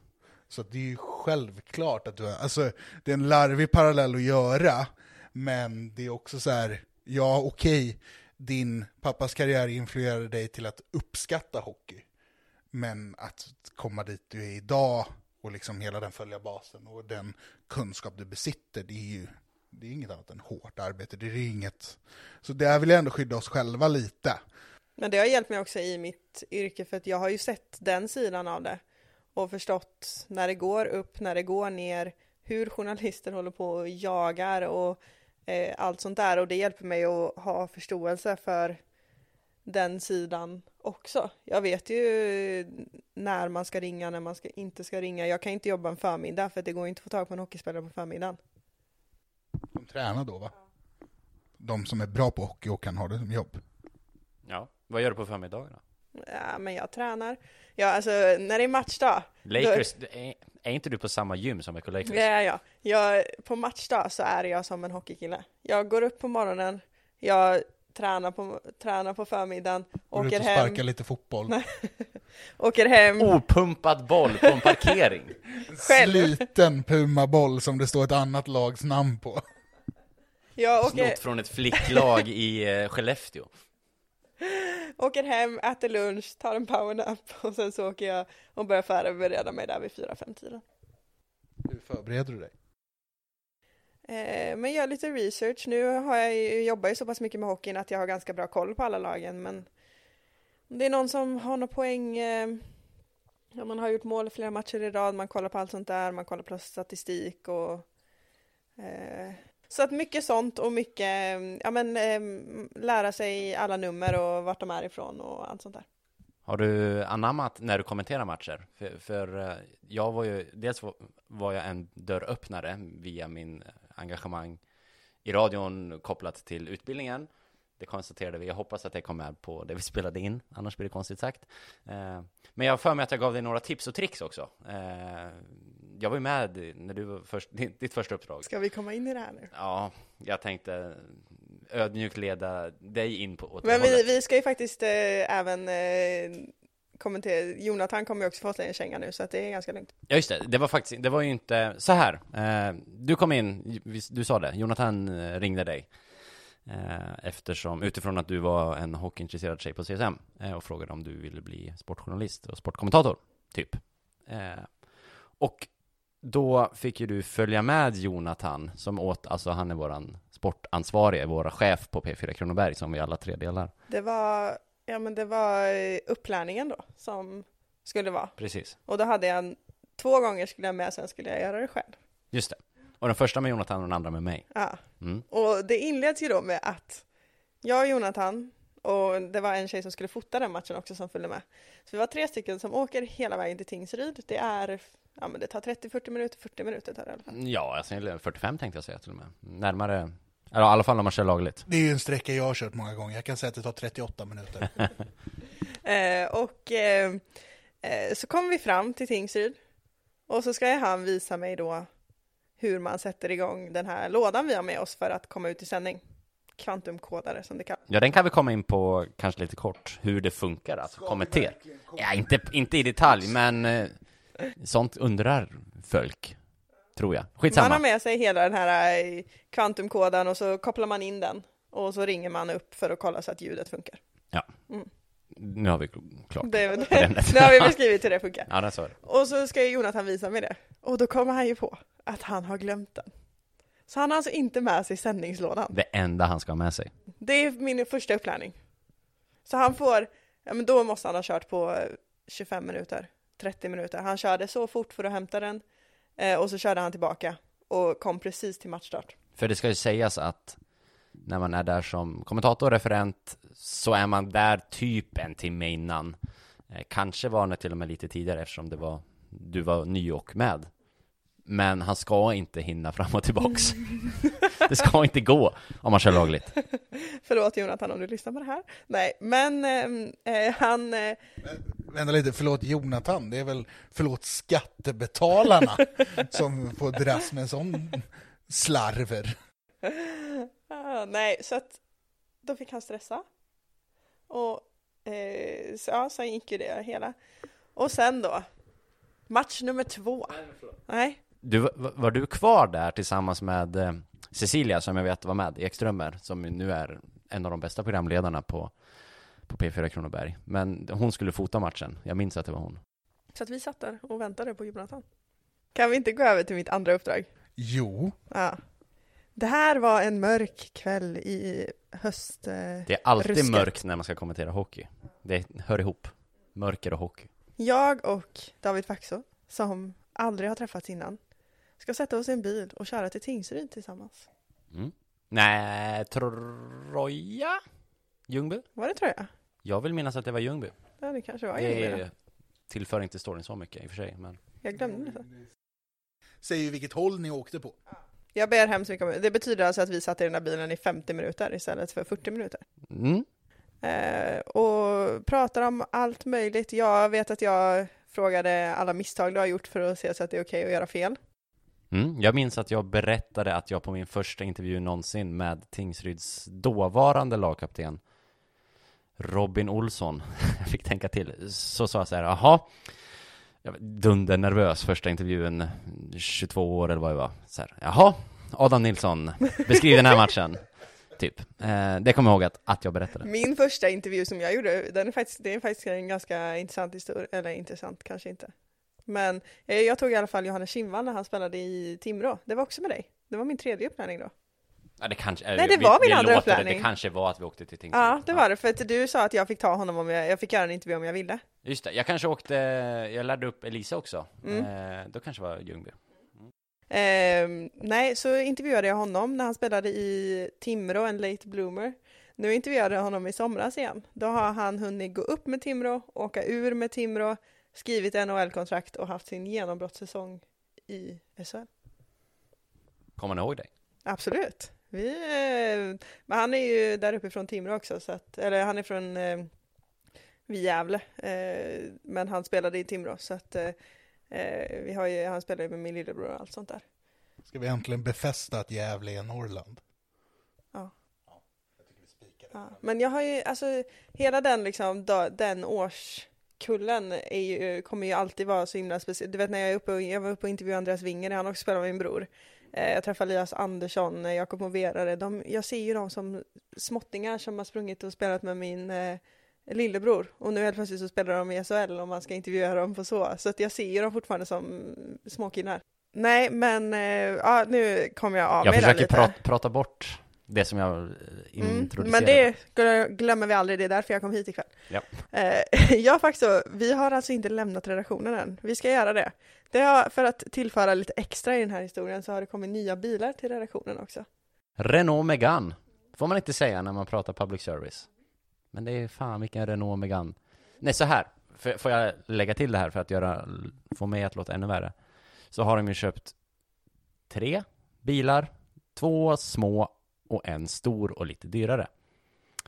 Så det är ju självklart att du har, alltså det är en larvig parallell att göra, men det är också så här, ja okej, okay, din pappas karriär influerade dig till att uppskatta hockey. Men att komma dit du är idag och liksom hela den följarbasen och den kunskap du besitter, det är ju det är inget annat än hårt arbete. Det är inget... Så där vill jag ändå skydda oss själva lite. Men det har hjälpt mig också i mitt yrke för att jag har ju sett den sidan av det och förstått när det går upp, när det går ner, hur journalister håller på och jagar och eh, allt sånt där och det hjälper mig att ha förståelse för den sidan också. Jag vet ju när man ska ringa, när man ska, inte ska ringa. Jag kan inte jobba en förmiddag för det går inte att få tag på en hockeyspelare på förmiddagen. De tränar då va? De som är bra på hockey och kan ha det som jobb. Ja, vad gör du på förmiddagarna? Ja, men jag tränar. Ja, alltså när det är matchdag. Lakers, då... är, är, inte du på samma gym som Echo Lakers? Ja, ja. Jag, på matchdag så är jag som en hockeykille. Jag går upp på morgonen, jag tränar på, tränar på förmiddagen, går åker ut och hem. sparkar lite fotboll. åker hem. Opumpad boll på en parkering. Själv. Sliten Puma-boll som det står ett annat lags namn på. Jag åker... Snott från ett flicklag i uh, Skellefteå. Åker hem, äter lunch, tar en powernap och sen så åker jag och börjar förbereda mig där vid 4-5 tiden. Hur förbereder du dig? Eh, men gör lite research. Nu har jag ju, jobbar ju så pass mycket med hockeyn att jag har ganska bra koll på alla lagen, men om det är någon som har någon poäng, eh, ja, man har gjort mål flera matcher i rad, man kollar på allt sånt där, man kollar på statistik och eh, så att mycket sånt och mycket, mm, ja men ehm, lära sig alla nummer och vart de är ifrån och allt sånt där. Har du anammat när du kommenterar matcher? För, för eh, jag var ju, dels var jag en dörröppnare via min engagemang i radion kopplat till utbildningen. Det konstaterade vi. Jag hoppas att det kom med på det vi spelade in, annars blir det konstigt sagt. Eh, men jag har för mig att jag gav dig några tips och tricks också. Eh, jag var ju med när du var först, ditt första uppdrag. Ska vi komma in i det här nu? Ja, jag tänkte ödmjukt leda dig in på åt Men vi, vi ska ju faktiskt eh, även eh, kommentera, Jonathan kommer ju också få en känga nu så att det är ganska lugnt. Ja just det, det var faktiskt, det var ju inte så här. Eh, du kom in, du sa det, Jonathan eh, ringde dig. Eh, eftersom, utifrån att du var en hockeyintresserad tjej på CSM eh, och frågade om du ville bli sportjournalist och sportkommentator, typ. Och då fick ju du följa med Jonathan, som åt, alltså han är våran sportansvarige, våra chef på P4 Kronoberg, som vi alla tre delar. Det var Ja men det var eh, upplärningen då som skulle vara. Precis. Och då hade jag två gånger skulle jag med, sen skulle jag göra det själv. Just det. Och den första med Jonathan och den andra med mig. Ja. Mm. Och det inleds ju då med att jag och Jonathan och det var en tjej som skulle fota den matchen också som följde med. Så vi var tre stycken som åker hela vägen till Tingsryd. Det är, ja men det tar 30-40 minuter, 40 minuter tar det i alla fall. Ja, alltså 45 tänkte jag säga till och med. Närmare eller i alla fall om man kör lagligt. Det är ju en sträcka jag har kört många gånger. Jag kan säga att det tar 38 minuter. eh, och eh, eh, så kommer vi fram till Tingsryd. Och så ska han visa mig då hur man sätter igång den här lådan vi har med oss för att komma ut i sändning. Kvantumkodare som det kallas. Ja, den kan vi komma in på kanske lite kort, hur det funkar att kommentera. Ja, inte, inte i detalj, men eh, sånt undrar folk tror jag. Skitsamma. Man har med sig hela den här eh, kvantumkoden och så kopplar man in den och så ringer man upp för att kolla så att ljudet funkar. Ja. Mm. Nu har vi klart det. det nu har vi beskrivit hur det funkar. Ja, det så. Och så ska Jonathan visa mig det. Och då kommer han ju på att han har glömt den. Så han har alltså inte med sig sändningslådan. Det enda han ska ha med sig. Det är min första upplärning. Så han får, ja men då måste han ha kört på 25 minuter, 30 minuter. Han körde så fort för att hämta den. Eh, och så körde han tillbaka och kom precis till matchstart. För det ska ju sägas att när man är där som kommentator, referent, så är man där typ en timme innan. Eh, kanske var det till och med lite tidigare eftersom det var, du var ny och med. Men han ska inte hinna fram och tillbaks. det ska inte gå om man kör lagligt. Förlåt Jonathan om du lyssnar på det här. Nej, men ehm, eh, han... Eh... Vänta lite, förlåt Jonathan, det är väl förlåt skattebetalarna som får dras med sån slarver. Ah, nej, så att då fick han stressa. Och eh, så, ja, sen gick ju det hela. Och sen då, match nummer två. Nej, Du, var var du kvar där tillsammans med eh, Cecilia som jag vet var med, Ekströmer, som nu är en av de bästa programledarna på, på P4 Kronoberg. Men hon skulle fota matchen, jag minns att det var hon. så att vi satt där och väntade på Jonathan. Kan vi inte gå över till mitt andra uppdrag? Jo, Ja. Det här var en mörk kväll i höst. Eh, Det är alltid Rusket. mörkt när man ska kommentera hockey. Det hör ihop. Mörker och hockey. Jag och David Faxå, som aldrig har träffats innan, ska sätta oss i en bil och köra till Tingsryd tillsammans. Mm. Nej, Troja? Ljungby? Var det tror jag? Vill minnas att det var Ljungby. Ja, det kanske var. Jag, Det tillför inte storyn så mycket i och för sig, men jag glömde det. säger ju vilket håll ni åkte på. Jag ber hemskt mycket om det. betyder alltså att vi satt i den här bilen i 50 minuter istället för 40 minuter. mm. Eh, och pratar om allt möjligt. Jag vet att jag frågade alla misstag du har gjort för att se så att det är okej att göra fel. Mm. Jag minns att jag berättade att jag på min första intervju någonsin med Tingsryds dåvarande lagkapten Robin Olsson, jag fick tänka till, så sa jag så här, jaha, jag var dundernervös första intervjun, 22 år eller vad det var, så här, jaha, Adam Nilsson, beskriv den här matchen, typ. Eh, det kommer jag ihåg att, att jag berättade. Min första intervju som jag gjorde, den är faktiskt, det är faktiskt en ganska intressant historia, eller intressant kanske inte. Men eh, jag tog i alla fall Johannes Kinnvall när han spelade i Timrå. Det var också med dig. Det var min tredje uppvärmning då. Ja, det kanske, Nej, det var min andra upplärning. det kanske var att vi åkte till Tingsryd. Ja, det var det. För att du sa att jag fick ta honom om jag, jag fick göra en intervju om jag ville. Just det, jag kanske åkte, jag lärde upp Elisa också. Mm. Eh, då kanske var Ljungby. Ehm, nej, så intervjuade jag honom när han spelade i Timrå, en late bloomer. Nu intervjuade jag honom i somras igen. Då har han hunnit gå upp med Timrå, åka ur med Timrå, skrivit NHL-kontrakt och haft sin genombrottssäsong i SHL. Kommer ni ihåg dig? Absolut. Vi, eh, men han är ju där uppe från Timrå också, så att, eller han är från eh, vid Gävle, eh, men han spelade i Timrå, så att eh, eh, vi har ju, han spelar ju med min lillebror och allt sånt där. Ska vi äntligen befästa att Gävle är Norrland? Ja. Ja, men jag har ju, alltså hela den liksom, den årskullen är ju, kommer ju alltid vara så himla speciell. Du vet när jag är uppe och, jag var uppe och intervjuade Andreas Winger, han också spelar med min bror. Eh, jag träffade Elias Andersson, eh, Jakob Moverare, de, jag ser ju dem som småttingar som har sprungit och spelat med min eh, lillebror. Och nu helt plötsligt så spelar de i SHL om man ska intervjua dem på så. Så att jag ser ju dem fortfarande som småkillar. Nej, men eh, ja, nu kommer jag av Jag mig där försöker lite. prata, prata bort det som jag eh, Mm, introducerade. men det glö- glömmer vi aldrig, det är därför jag kom hit ikväll. Ja. Eh, jag faktiskt, vi har alltså inte lämnat redaktionen än. Vi ska göra det. det har, för att tillföra lite extra i den här historien så har det kommit nya bilar till redaktionen också. Renault Megane. Får man inte säga när man pratar public service. Men det är fan vilken Renault Megane. Nej, så här. Får jag lägga till det här för att göra, få mig att låta ännu värre. Så har de ju köpt tre bilar, två små och en stor och lite dyrare.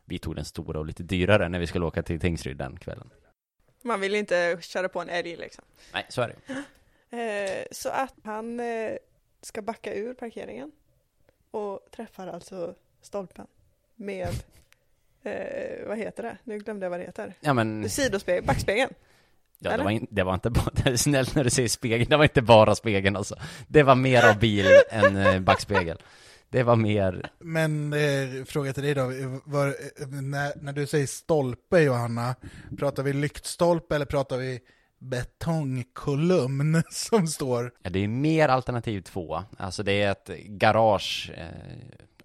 Vi tog den stora och lite dyrare när vi skulle åka till Tingsryd den kvällen. Man vill inte köra på en älg liksom. Nej, så är det. Eh, så att han eh, ska backa ur parkeringen och träffar alltså stolpen med, eh, vad heter det? Nu glömde jag vad det heter. Ja, men Sidospegeln, backspegeln. Ja, det var, in, det var inte bara, snällt när du säger spegeln, det var inte bara spegeln alltså. Det var mer av bil än eh, backspegel. Det var mer, Men eh, fråga till dig då, var, när, när du säger stolpe Johanna, pratar vi lyktstolpe eller pratar vi betongkolumn som står? ja, det är mer alternativ två. Alltså det är ett garage eh,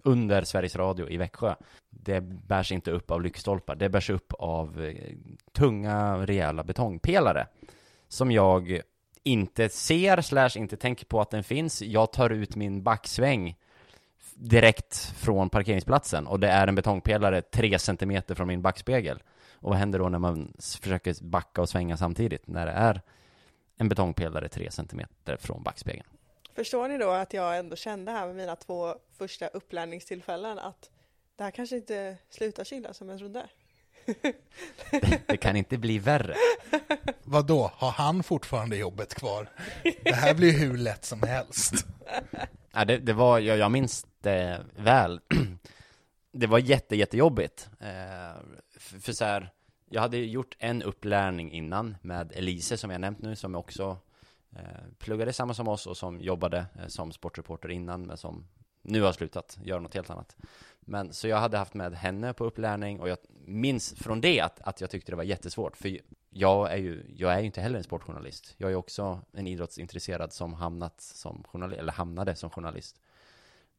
under Sveriges Radio i Växjö. Det bärs inte upp av lyktstolpar, det bärs upp av eh, tunga, rejäla betongpelare. Som jag inte ser, slash inte tänker på att den finns. Jag tar ut min backsväng direkt från parkeringsplatsen och det är en betongpelare tre centimeter från min backspegel. Och vad händer då när man försöker backa och svänga samtidigt? När det är en betongpelare tre centimeter från backspegeln. Förstår ni då att jag ändå kände här med mina två första upplärningstillfällen att det här kanske inte slutar så illa som jag trodde? Det kan inte bli värre. vad då? har han fortfarande jobbet kvar? Det här blir ju hur lätt som helst. Ja, det, det var, jag, jag minns jätteväl. väl. Det var jätte, jättejobbigt. Eh, för, för så här, jag hade gjort en upplärning innan med Elise som jag nämnt nu, som också eh, pluggade samma som oss och som jobbade eh, som sportreporter innan, men som nu har slutat göra något helt annat. Men så jag hade haft med henne på upplärning och jag minns från det att, att jag tyckte det var jättesvårt. För jag är ju, jag är ju inte heller en sportjournalist. Jag är också en idrottsintresserad som hamnat som journalist, eller hamnade som journalist.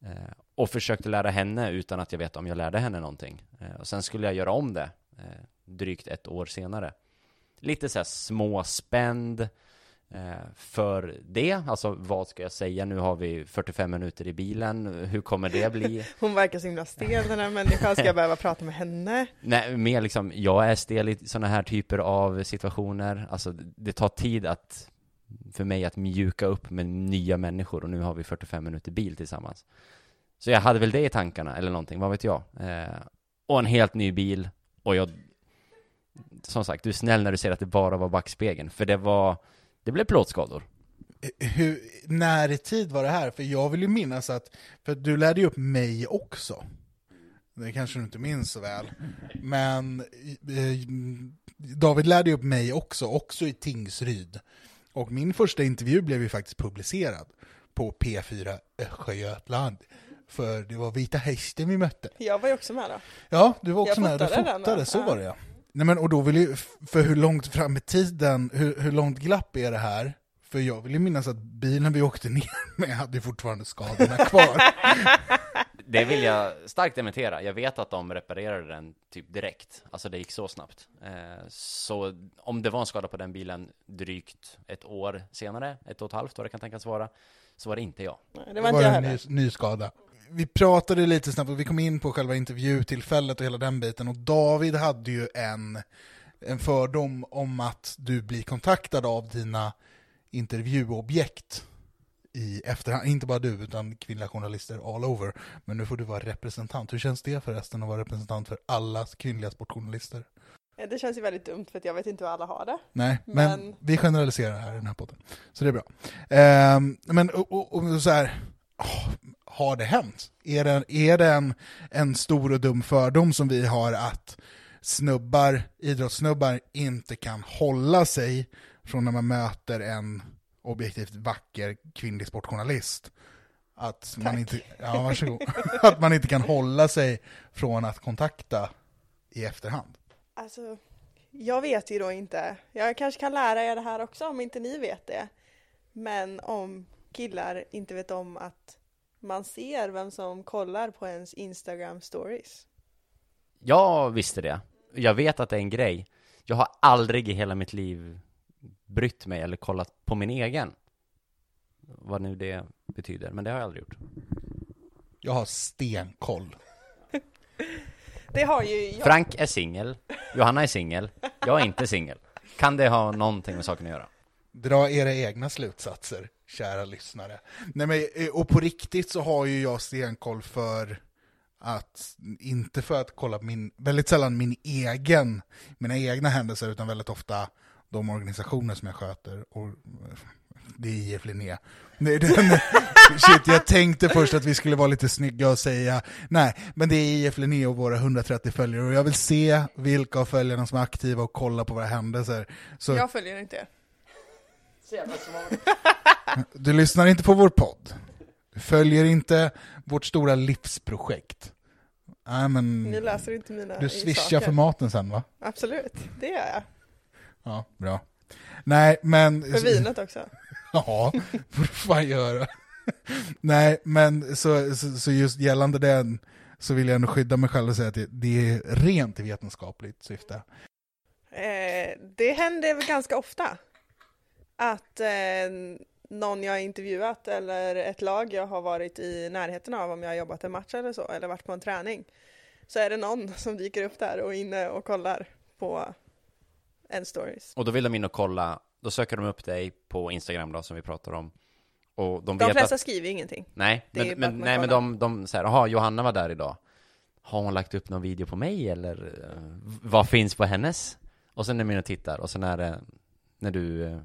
Eh, och försökte lära henne utan att jag vet om jag lärde henne någonting. Eh, och sen skulle jag göra om det eh, drygt ett år senare. Lite så här småspänd för det. Alltså vad ska jag säga? Nu har vi 45 minuter i bilen. Hur kommer det bli? Hon verkar så himla stel den här människan, ska jag behöva prata med henne? Nej, mer liksom, jag är stel i sådana här typer av situationer. Alltså, det tar tid att, för mig att mjuka upp med nya människor och nu har vi 45 minuter bil tillsammans. Så jag hade väl det i tankarna, eller någonting, vad vet jag. Eh, och en helt ny bil, och jag, som sagt, du är snäll när du säger att det bara var backspegeln, för det var, det blev plåtskador. Eh, hur, när i tid var det här? För jag vill ju minnas att, för du lärde ju upp mig också. Det kanske du inte minns så väl. Men eh, David lärde ju upp mig också, också i Tingsryd. Och min första intervju blev ju faktiskt publicerad på P4 Östgötland. För det var Vita Hästen vi mötte. Jag var ju också med då. Ja, du var också Jag med. Du fotade den, så Ja. var det ja. Nej men och då vill ju, för hur långt fram i tiden, hur, hur långt glapp är det här? För jag vill ju minnas att bilen vi åkte ner med hade fortfarande skadorna kvar. Det vill jag starkt dementera. Jag vet att de reparerade den typ direkt. Alltså det gick så snabbt. Eh, så om det var en skada på den bilen drygt ett år senare, ett och ett halvt vad det kan tänkas vara, så var det inte jag. Nej, det Det var var inte jag en heller. ny, ny skada. Vi pratade lite snabbt och vi kom in på själva intervjutillfället och hela den biten och David hade ju en, en fördom om att du blir kontaktad av dina intervjuobjekt i efterhand. Inte bara du utan kvinnliga journalister all over. Men nu får du vara representant. Hur känns det förresten att vara representant för alla kvinnliga sportjournalister? Det känns ju väldigt dumt för att jag vet inte hur alla har det. Nej, men, Men- vi generaliserar här i den här podden. Så det är bra. Ehm, men och, och, och så här, åh, har det hänt? Är det, är det en, en stor och dum fördom som vi har att snubbar, idrottssnubbar inte kan hålla sig från när man möter en objektivt vacker kvinnlig sportjournalist? Att man inte, ja, varsågod. att man inte kan hålla sig från att kontakta i efterhand. Alltså, jag vet ju då inte. Jag kanske kan lära er det här också om inte ni vet det. Men om killar inte vet om att man ser vem som kollar på ens Instagram stories. Jag visste det. Jag vet att det är en grej. Jag har aldrig i hela mitt liv brytt mig eller kollat på min egen. Vad nu det betyder, men det har jag aldrig gjort. Jag har stenkoll. Det har ju jag. Frank är singel, Johanna är singel, jag är inte singel. Kan det ha någonting med saken att göra? Dra era egna slutsatser, kära lyssnare. Nej, men, eh, och på riktigt så har ju jag stenkoll för att, inte för att kolla min, väldigt sällan min egen, mina egna händelser, utan väldigt ofta de organisationer som jag sköter. Och, det är IF Linné. Nej, den, shit, jag tänkte först att vi skulle vara lite snygga och säga nej, men det är IF Linné och våra 130 följare och jag vill se vilka av följarna som är aktiva och kolla på våra händelser. Så Jag följer inte er. Du lyssnar inte på vår podd. Du följer inte vårt stora livsprojekt. Nej, men Ni läser inte mina du swishar saker. för maten sen va? Absolut, det gör jag. Ja, bra. Nej, men... För vinet också. Ja, du fan göra. Nej, men så, så, så just gällande den så vill jag ändå skydda mig själv och säga att det, det är rent vetenskapligt syfte. Eh, det händer väl ganska ofta. Att eh, någon jag har intervjuat eller ett lag jag har varit i närheten av om jag har jobbat en match eller så, eller varit på en träning. Så är det någon som dyker upp där och är inne och kollar på en stories. Och då vill de in och kolla, då söker de upp dig på Instagram då, som vi pratar om. Och de De flesta att, skriver ingenting. nej, det men, men, man nej men de, de säger, jaha, Johanna var där idag. Har hon lagt upp någon video på mig eller eh, vad finns på hennes? Och sen är in och tittar och sen är det när du eh,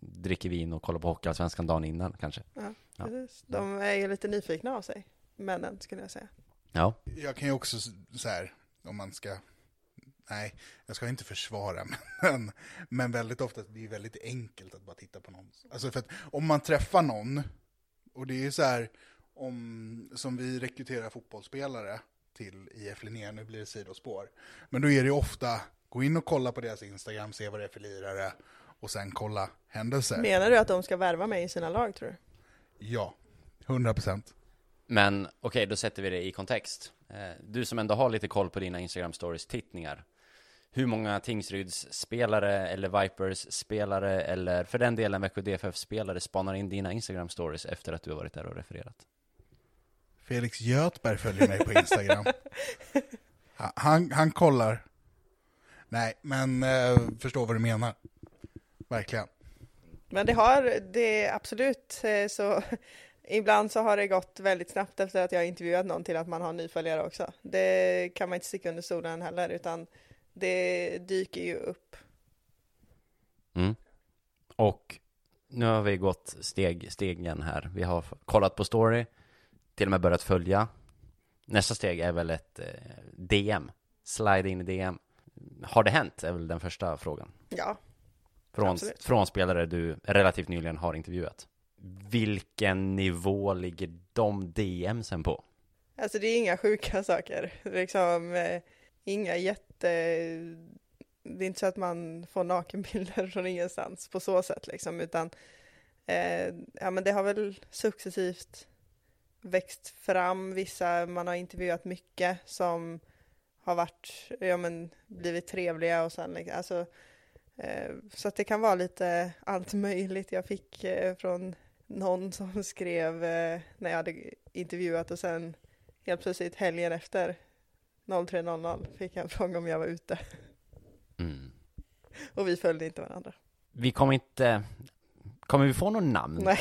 dricker vin och kollar på Hockeyallsvenskan dagen innan kanske. Ja. Precis. De är ju lite nyfikna av sig, männen skulle jag säga. Ja, Jag kan ju också så här, om man ska, nej, jag ska inte försvara, men, men väldigt ofta det är väldigt enkelt att bara titta på någon. Alltså för att om man träffar någon, och det är så här, om, som vi rekryterar fotbollsspelare till IF Linné, nu blir det sidospår, men då är det ofta, gå in och kolla på deras Instagram, se vad det är för lirare, och sen kolla händelser. Menar du att de ska värva mig i sina lag tror du? Ja, 100 procent. men okej, då sätter vi det i kontext. Eh, Du som ändå har lite koll på dina Instagram stories tittningar. Hur många Tingsryds spelare eller Vipers spelare eller för den delen Växjö DFF spelare spanar in dina Instagram stories efter att du har varit där och refererat? Felix Göthberg följer mig på Instagram. Han, han, han kollar. Nej, men eh, förstår vad du menar. Verkligen. Men det har, det är absolut eh, så Ibland så har det gått väldigt snabbt efter att jag har intervjuat någon till att man har nyföljare också. Det kan man inte sticka under stolen heller, utan det dyker ju upp. Mm. Och nu har vi gått steg, stegen här. Vi har kollat på story, till och med börjat följa. Nästa steg är väl ett eh, DM, slide in i DM. Har det hänt? Är väl den första frågan. Ja, Från, Absolut. från spelare du relativt nyligen har intervjuat. Vilken nivå ligger de DMsen på? alltså det är inga sjuka saker. Liksom, eh, inga jätte... Det är inte så att man får nakenbilder från ingenstans på så sätt liksom, utan eh, ja, men det har väl successivt växt fram vissa, man har intervjuat mycket som har varit, ja men blivit trevliga och sen liksom, alltså eh, så att det kan vara lite allt möjligt. Jag fick eh, från någon som skrev eh, när jag hade intervjuat och sen helt plötsligt helgen efter 03.00 fick jag en fråga om jag var ute Mm. och vi följde inte varandra. Vi kommer inte... Kommer vi få någon namn? Nej.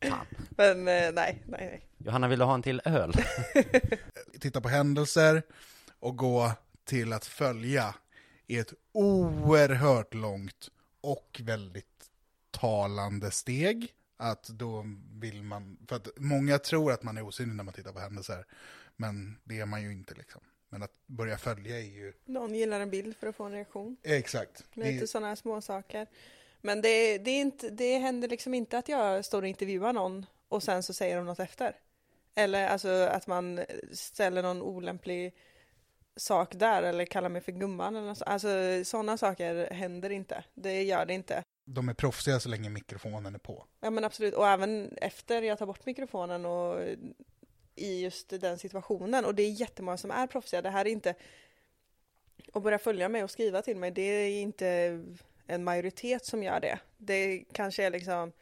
Fan. Men eh, nej, nej, nej. Johanna, vill du ha en till öl? Titta på händelser och gå till att följa är ett oerhört långt och väldigt talande steg. Att då vill man, för att många tror att man är osynlig när man tittar på händelser, men det är man ju inte liksom. Men att börja följa är ju, Någon gillar en bild för att få en reaktion. exakt. Lite Det, sådana här små saker. Men det, det, är inte, det händer liksom inte att jag står och intervjuar någon och sen så säger de något efter. Eller alltså att man ställer någon olämplig sak där eller kallar mig för gumman eller något så. Alltså sådana saker händer inte. Det gör det inte. de är proffsiga så länge mikrofonen är på. Ja men absolut, och även efter jag tar bort mikrofonen och i just den situationen. Och det är jättemånga som är proffsiga. Det här är inte att börja följa mig och skriva till mig. Det är inte en majoritet som gör det. Det kanske är liksom,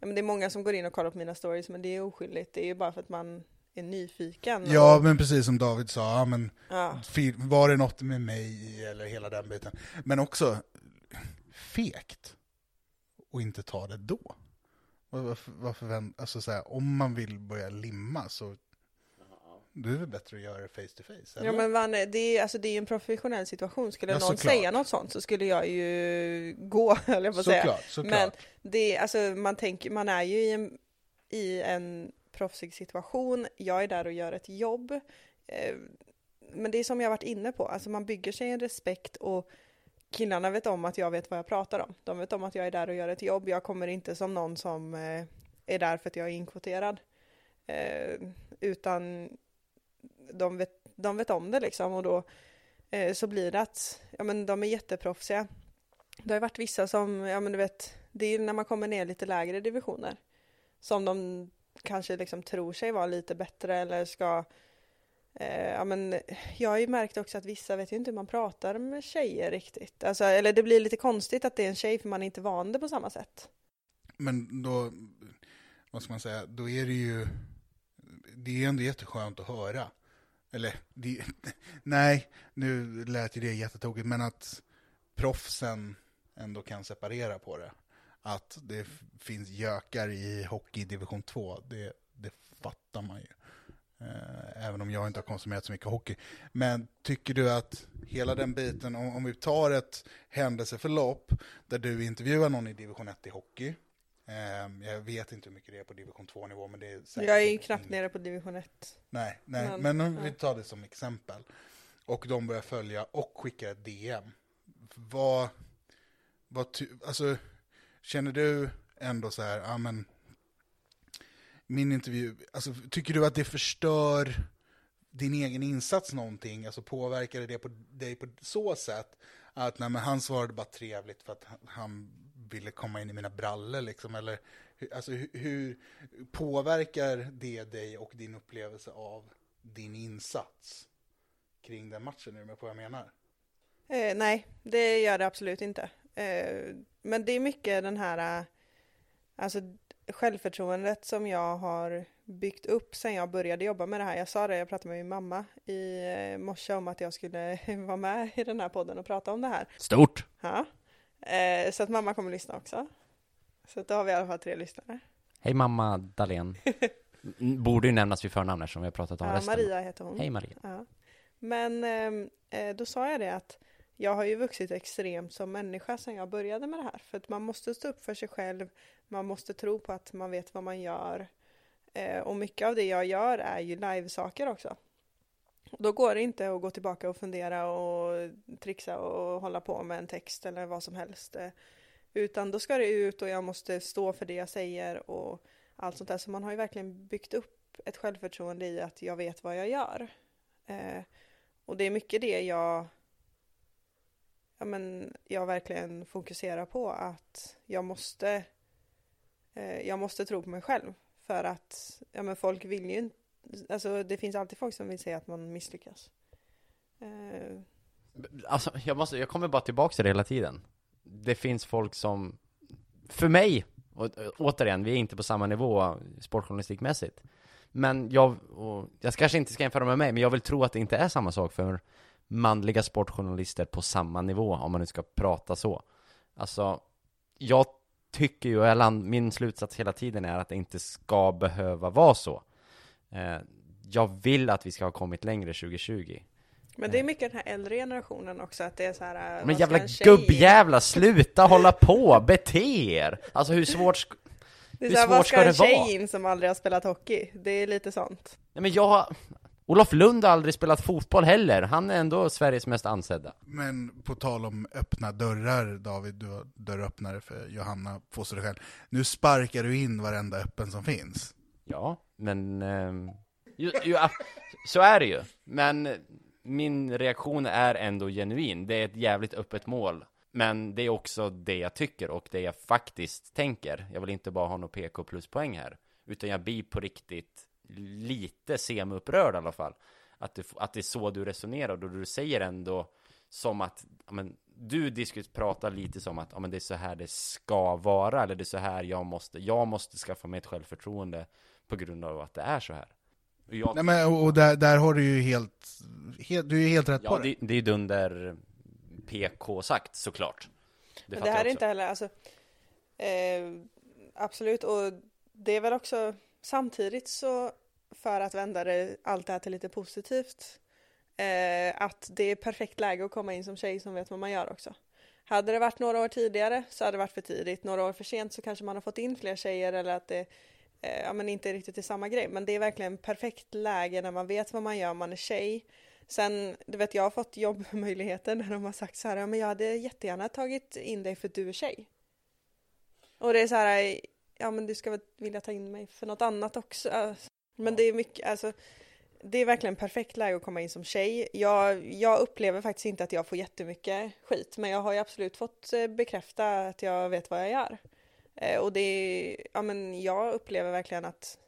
ja men det är många som går in och kollar på mina stories men det är oskyldigt. Det är ju bara för att man är nyfiken. Ja, och, men precis som David sa, ja, men ja, var det något med mig eller hela den biten. Men också fegt och inte ta det då. Var- Varför, varför alltså så här, om man vill börja limma så då är det väl bättre att göra det face to face. Eller? Ja men man, det är alltså det är en professionell situation. Skulle Ja, någon såklart. säga något sånt så skulle jag ju gå, höll jag på att säga. såklart, såklart. Men det, alltså, man, tänker, man är ju i en, i en proffsig situation. Jag är där och gör ett jobb. Eh, men det är som jag varit inne på, alltså man bygger sig en respekt och killarna vet om att jag vet vad jag pratar om. De vet om att jag är där och gör ett jobb. Jag kommer inte som någon som eh, är där för att jag är inkvoterad. Eh, utan de vet, de vet om det liksom och då eh, så blir det att ja, men de är jätteproffsiga. Det har ju varit vissa som, ja men du vet, det är när man kommer ner lite lägre divisioner som de kanske liksom tror sig vara lite bättre eller ska eh, ja men jag har ju märkt också att vissa vet ju inte hur man pratar med tjejer riktigt. Alltså, eller det blir lite konstigt att det är en tjej för man är inte van det på samma sätt. Men då, vad ska man säga, då är det ju, det är ändå jätteskönt att höra. Eller, det, nej, nu lät ju det jättetokigt, men att proffsen ändå kan separera på det. Att det finns gökar i hockey division 2, det, det fattar man ju. Eh, Även om jag inte har konsumerat så mycket hockey. Men tycker du att hela den biten, om, om vi tar ett händelseförlopp där du intervjuar någon i division 1 i hockey, jag vet inte hur mycket det är på division 2-nivå, men det är säkert Jag är ju knappt nere på division 1. Nej, nej, men, Men, om vi tar det som exempel. Och de börjar följa och skicka ett DM. Vad, vad alltså, känner du ändå så här, ja men, min intervju, alltså tycker du att det förstör din egen insats någonting? Alltså påverkar det, på dig på så sätt att nej, men han svarade bara trevligt för att han ville komma in i mina brallor liksom? Eller hur- alltså, hur, hur påverkar det dig och din upplevelse av din insats kring den matchen? Är du med på vad jag menar? Eh, nej, det gör det absolut inte. Eh, men det är mycket den här, alltså självförtroendet som jag har byggt upp sen jag började jobba med det här. Jag sa det, jag pratade med min mamma i eh, morse om att jag skulle vara med i den här podden och prata om det här. Stort! Ja. Eh, så att mamma kommer lyssna också. Så att då har vi i alla fall tre lyssnare. Hej mamma Dahlén. Borde ju nämnas vid förnamn eftersom vi har pratat om Ja, resten. Maria heter hon. Hej Maria. Ja. Men ehm, eh, då sa jag det att jag har ju vuxit extremt som människa sedan jag började med det här. För att man måste stå upp för sig själv, man måste tro på att man vet vad man gör. Eh, och mycket av det jag gör är ju livesaker också. Då går det inte att gå tillbaka och fundera och trixa och hålla på med en text eller vad som helst. Utan då ska det ut och jag måste stå för det jag säger och allt sånt där. Så man har ju verkligen byggt upp ett självförtroende i att jag vet vad jag gör. Eh, och det är mycket det jag, ja, men jag verkligen fokuserar på att jag måste, eh, jag måste tro på mig själv. För att ja, men folk vill ju inte, alltså det finns alltid folk som vill säga att man misslyckas. Eh, Alltså, jag, måste, jag kommer bara tillbaka till det hela tiden. Det finns folk som, för mig, och, återigen, vi är inte på samma nivå sportjournalistikmässigt. Men jag, och, jag kanske inte ska jämföra med mig, men jag vill tro att det inte är samma sak för manliga sportjournalister på samma nivå, om man nu ska prata så. Alltså, jag tycker ju, och min slutsats hela tiden är att det inte ska behöva vara så. Eh, jag vill att vi ska ha kommit längre 2020. men det är mycket den här äldre generationen också, att det är så här. Men ska jävla gubbjävla, sluta hålla på, bete er! Alltså hur svårt sk- Det är hur så här, vad svårt ska ska en det tjej vara? in som aldrig har spelat hockey? Det är lite sånt. Nej men jag Olof Lund har aldrig spelat fotboll heller, han är ändå Sveriges mest ansedda Men på tal om öppna dörrar, David, du har dörröppnare för Johanna Foster själv. Nu sparkar du in varenda öppen som finns. Ja, men Eh, ju, ju, Så är det ju, men min reaktion är ändå genuin, det är ett jävligt öppet mål. Men det är också det jag tycker och det jag faktiskt tänker. Jag vill inte bara ha något PK pluspoäng här. Utan jag blir på riktigt lite semiupprörd i alla fall. Att, du, att det är så du resonerar, då du säger ändå som att, men, du diskut, pratar lite som att, ja men det är så här det ska vara, eller det är så här jag måste, jag måste skaffa mig ett självförtroende på grund av att det är så här. Och jag, Nej, men, och där, där har du ju helt, helt, du är ju helt rätt på ja, det. det, det är ju dunder PK sagt såklart. Det Men det här jag är inte heller, alltså, eh, absolut, och det är väl också samtidigt så för att vända det, allt det här till lite positivt, eh, att det är perfekt läge att komma in som tjej som vet vad man gör också. Hade det varit några år tidigare så hade det varit för tidigt, några år för sent så kanske man har fått in fler tjejer eller att det eh, ja, men inte riktigt är samma grej, men det är verkligen perfekt läge när man vet vad man gör, man är tjej. Sen, du vet, jag har fått jobbmöjligheter när de har sagt så här, ja men jag hade jättegärna tagit in dig för att du är tjej. Och det är så här, ja men du ska väl vilja ta in mig för något annat också. Men det är mycket, alltså, det är verkligen perfekt läge att komma in som tjej. Jag, jag upplever faktiskt inte att jag får jättemycket skit, men jag har ju absolut fått eh, bekräfta att jag vet vad jag gör. Eh, och det är, ja men jag upplever verkligen att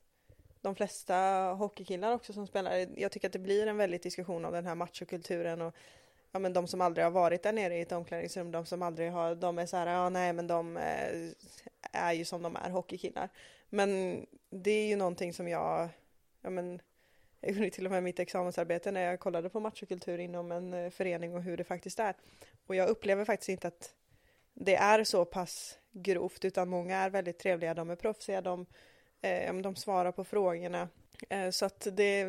de flesta hockeykillar också som spelar, jag tycker att det blir en väldigt diskussion om den här machokulturen och ja men de som aldrig har varit där nere i ett omklädningsrum, de som aldrig har, de är så här, ja nej men de eh, är ju som de är, hockeykillar. Men det är ju någonting som jag, ja men jag gjorde till och med mitt examensarbete när jag kollade på machokultur inom en eh, förening och hur det faktiskt är. Och jag upplever faktiskt inte att det är så pass grovt utan många är väldigt trevliga, de är proffsiga, de, eh, de svarar på frågorna. Eh, så att det,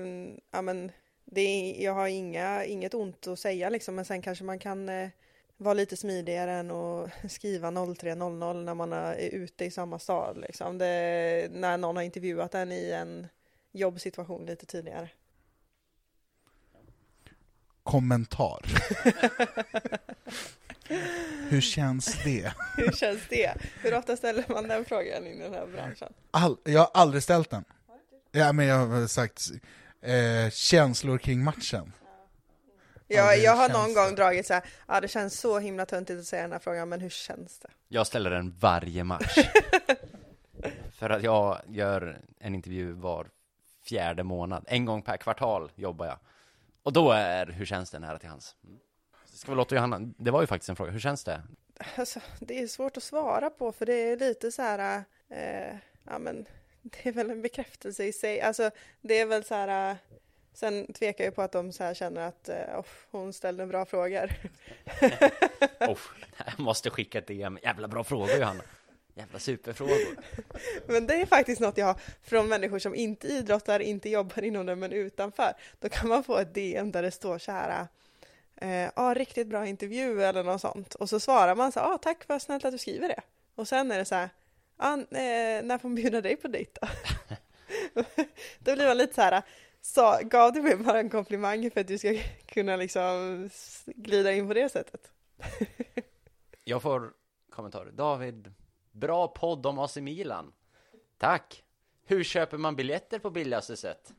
ja men det är, jag har inga, inget ont att säga liksom, men sen kanske man kan eh, vara lite smidigare än att skriva 03.00 när man är ute i samma stad. Liksom. Det, när någon har intervjuat en i en jobbsituation lite tidigare. Kommentar. Hur känns det? Hur känns det? Hur ofta ställer man den frågan i den här branschen? All, jag har aldrig ställt den. Ja, men jag har sagt eh, känslor kring matchen. Ja, Jag, jag har någon det? gång dragit så här, ja det känns så himla töntigt att säga den här frågan, men hur känns det? Jag ställer den varje match. För att jag gör en intervju var fjärde månad. En gång per kvartal jobbar jag. Och då är hur känns det nära till hans. Mm. Ska vi låta Johanna, det var ju faktiskt en fråga, hur känns det? Alltså, det är svårt att svara på för det är lite så här, eh, ja men det är väl en bekräftelse i sig. Alltså det är väl så här, sen tvekar jag på att de så här känner att eh, oh, hon ställde bra frågor. Oh, jag måste skicka ett DM. Jävla bra frågor Johanna. Jävla superfrågor. Men det är faktiskt något jag har från människor som inte idrottar, inte jobbar inom det men utanför. Då kan man få ett DM där det står så här, eh, ah, riktigt bra intervju eller något sånt. Och så svarar man så här, ah, tack vad snällt att du skriver det. Och sen är det så här, ah, eh, när får man bjuda dig på dejt då? då blir man lite så här, så, gav du mig bara en komplimang för att du ska kunna liksom glida in på det sättet? Jag får kommentarer. David, bra podd om AC Milan. Tack. Hur köper man biljetter på billigaste sätt?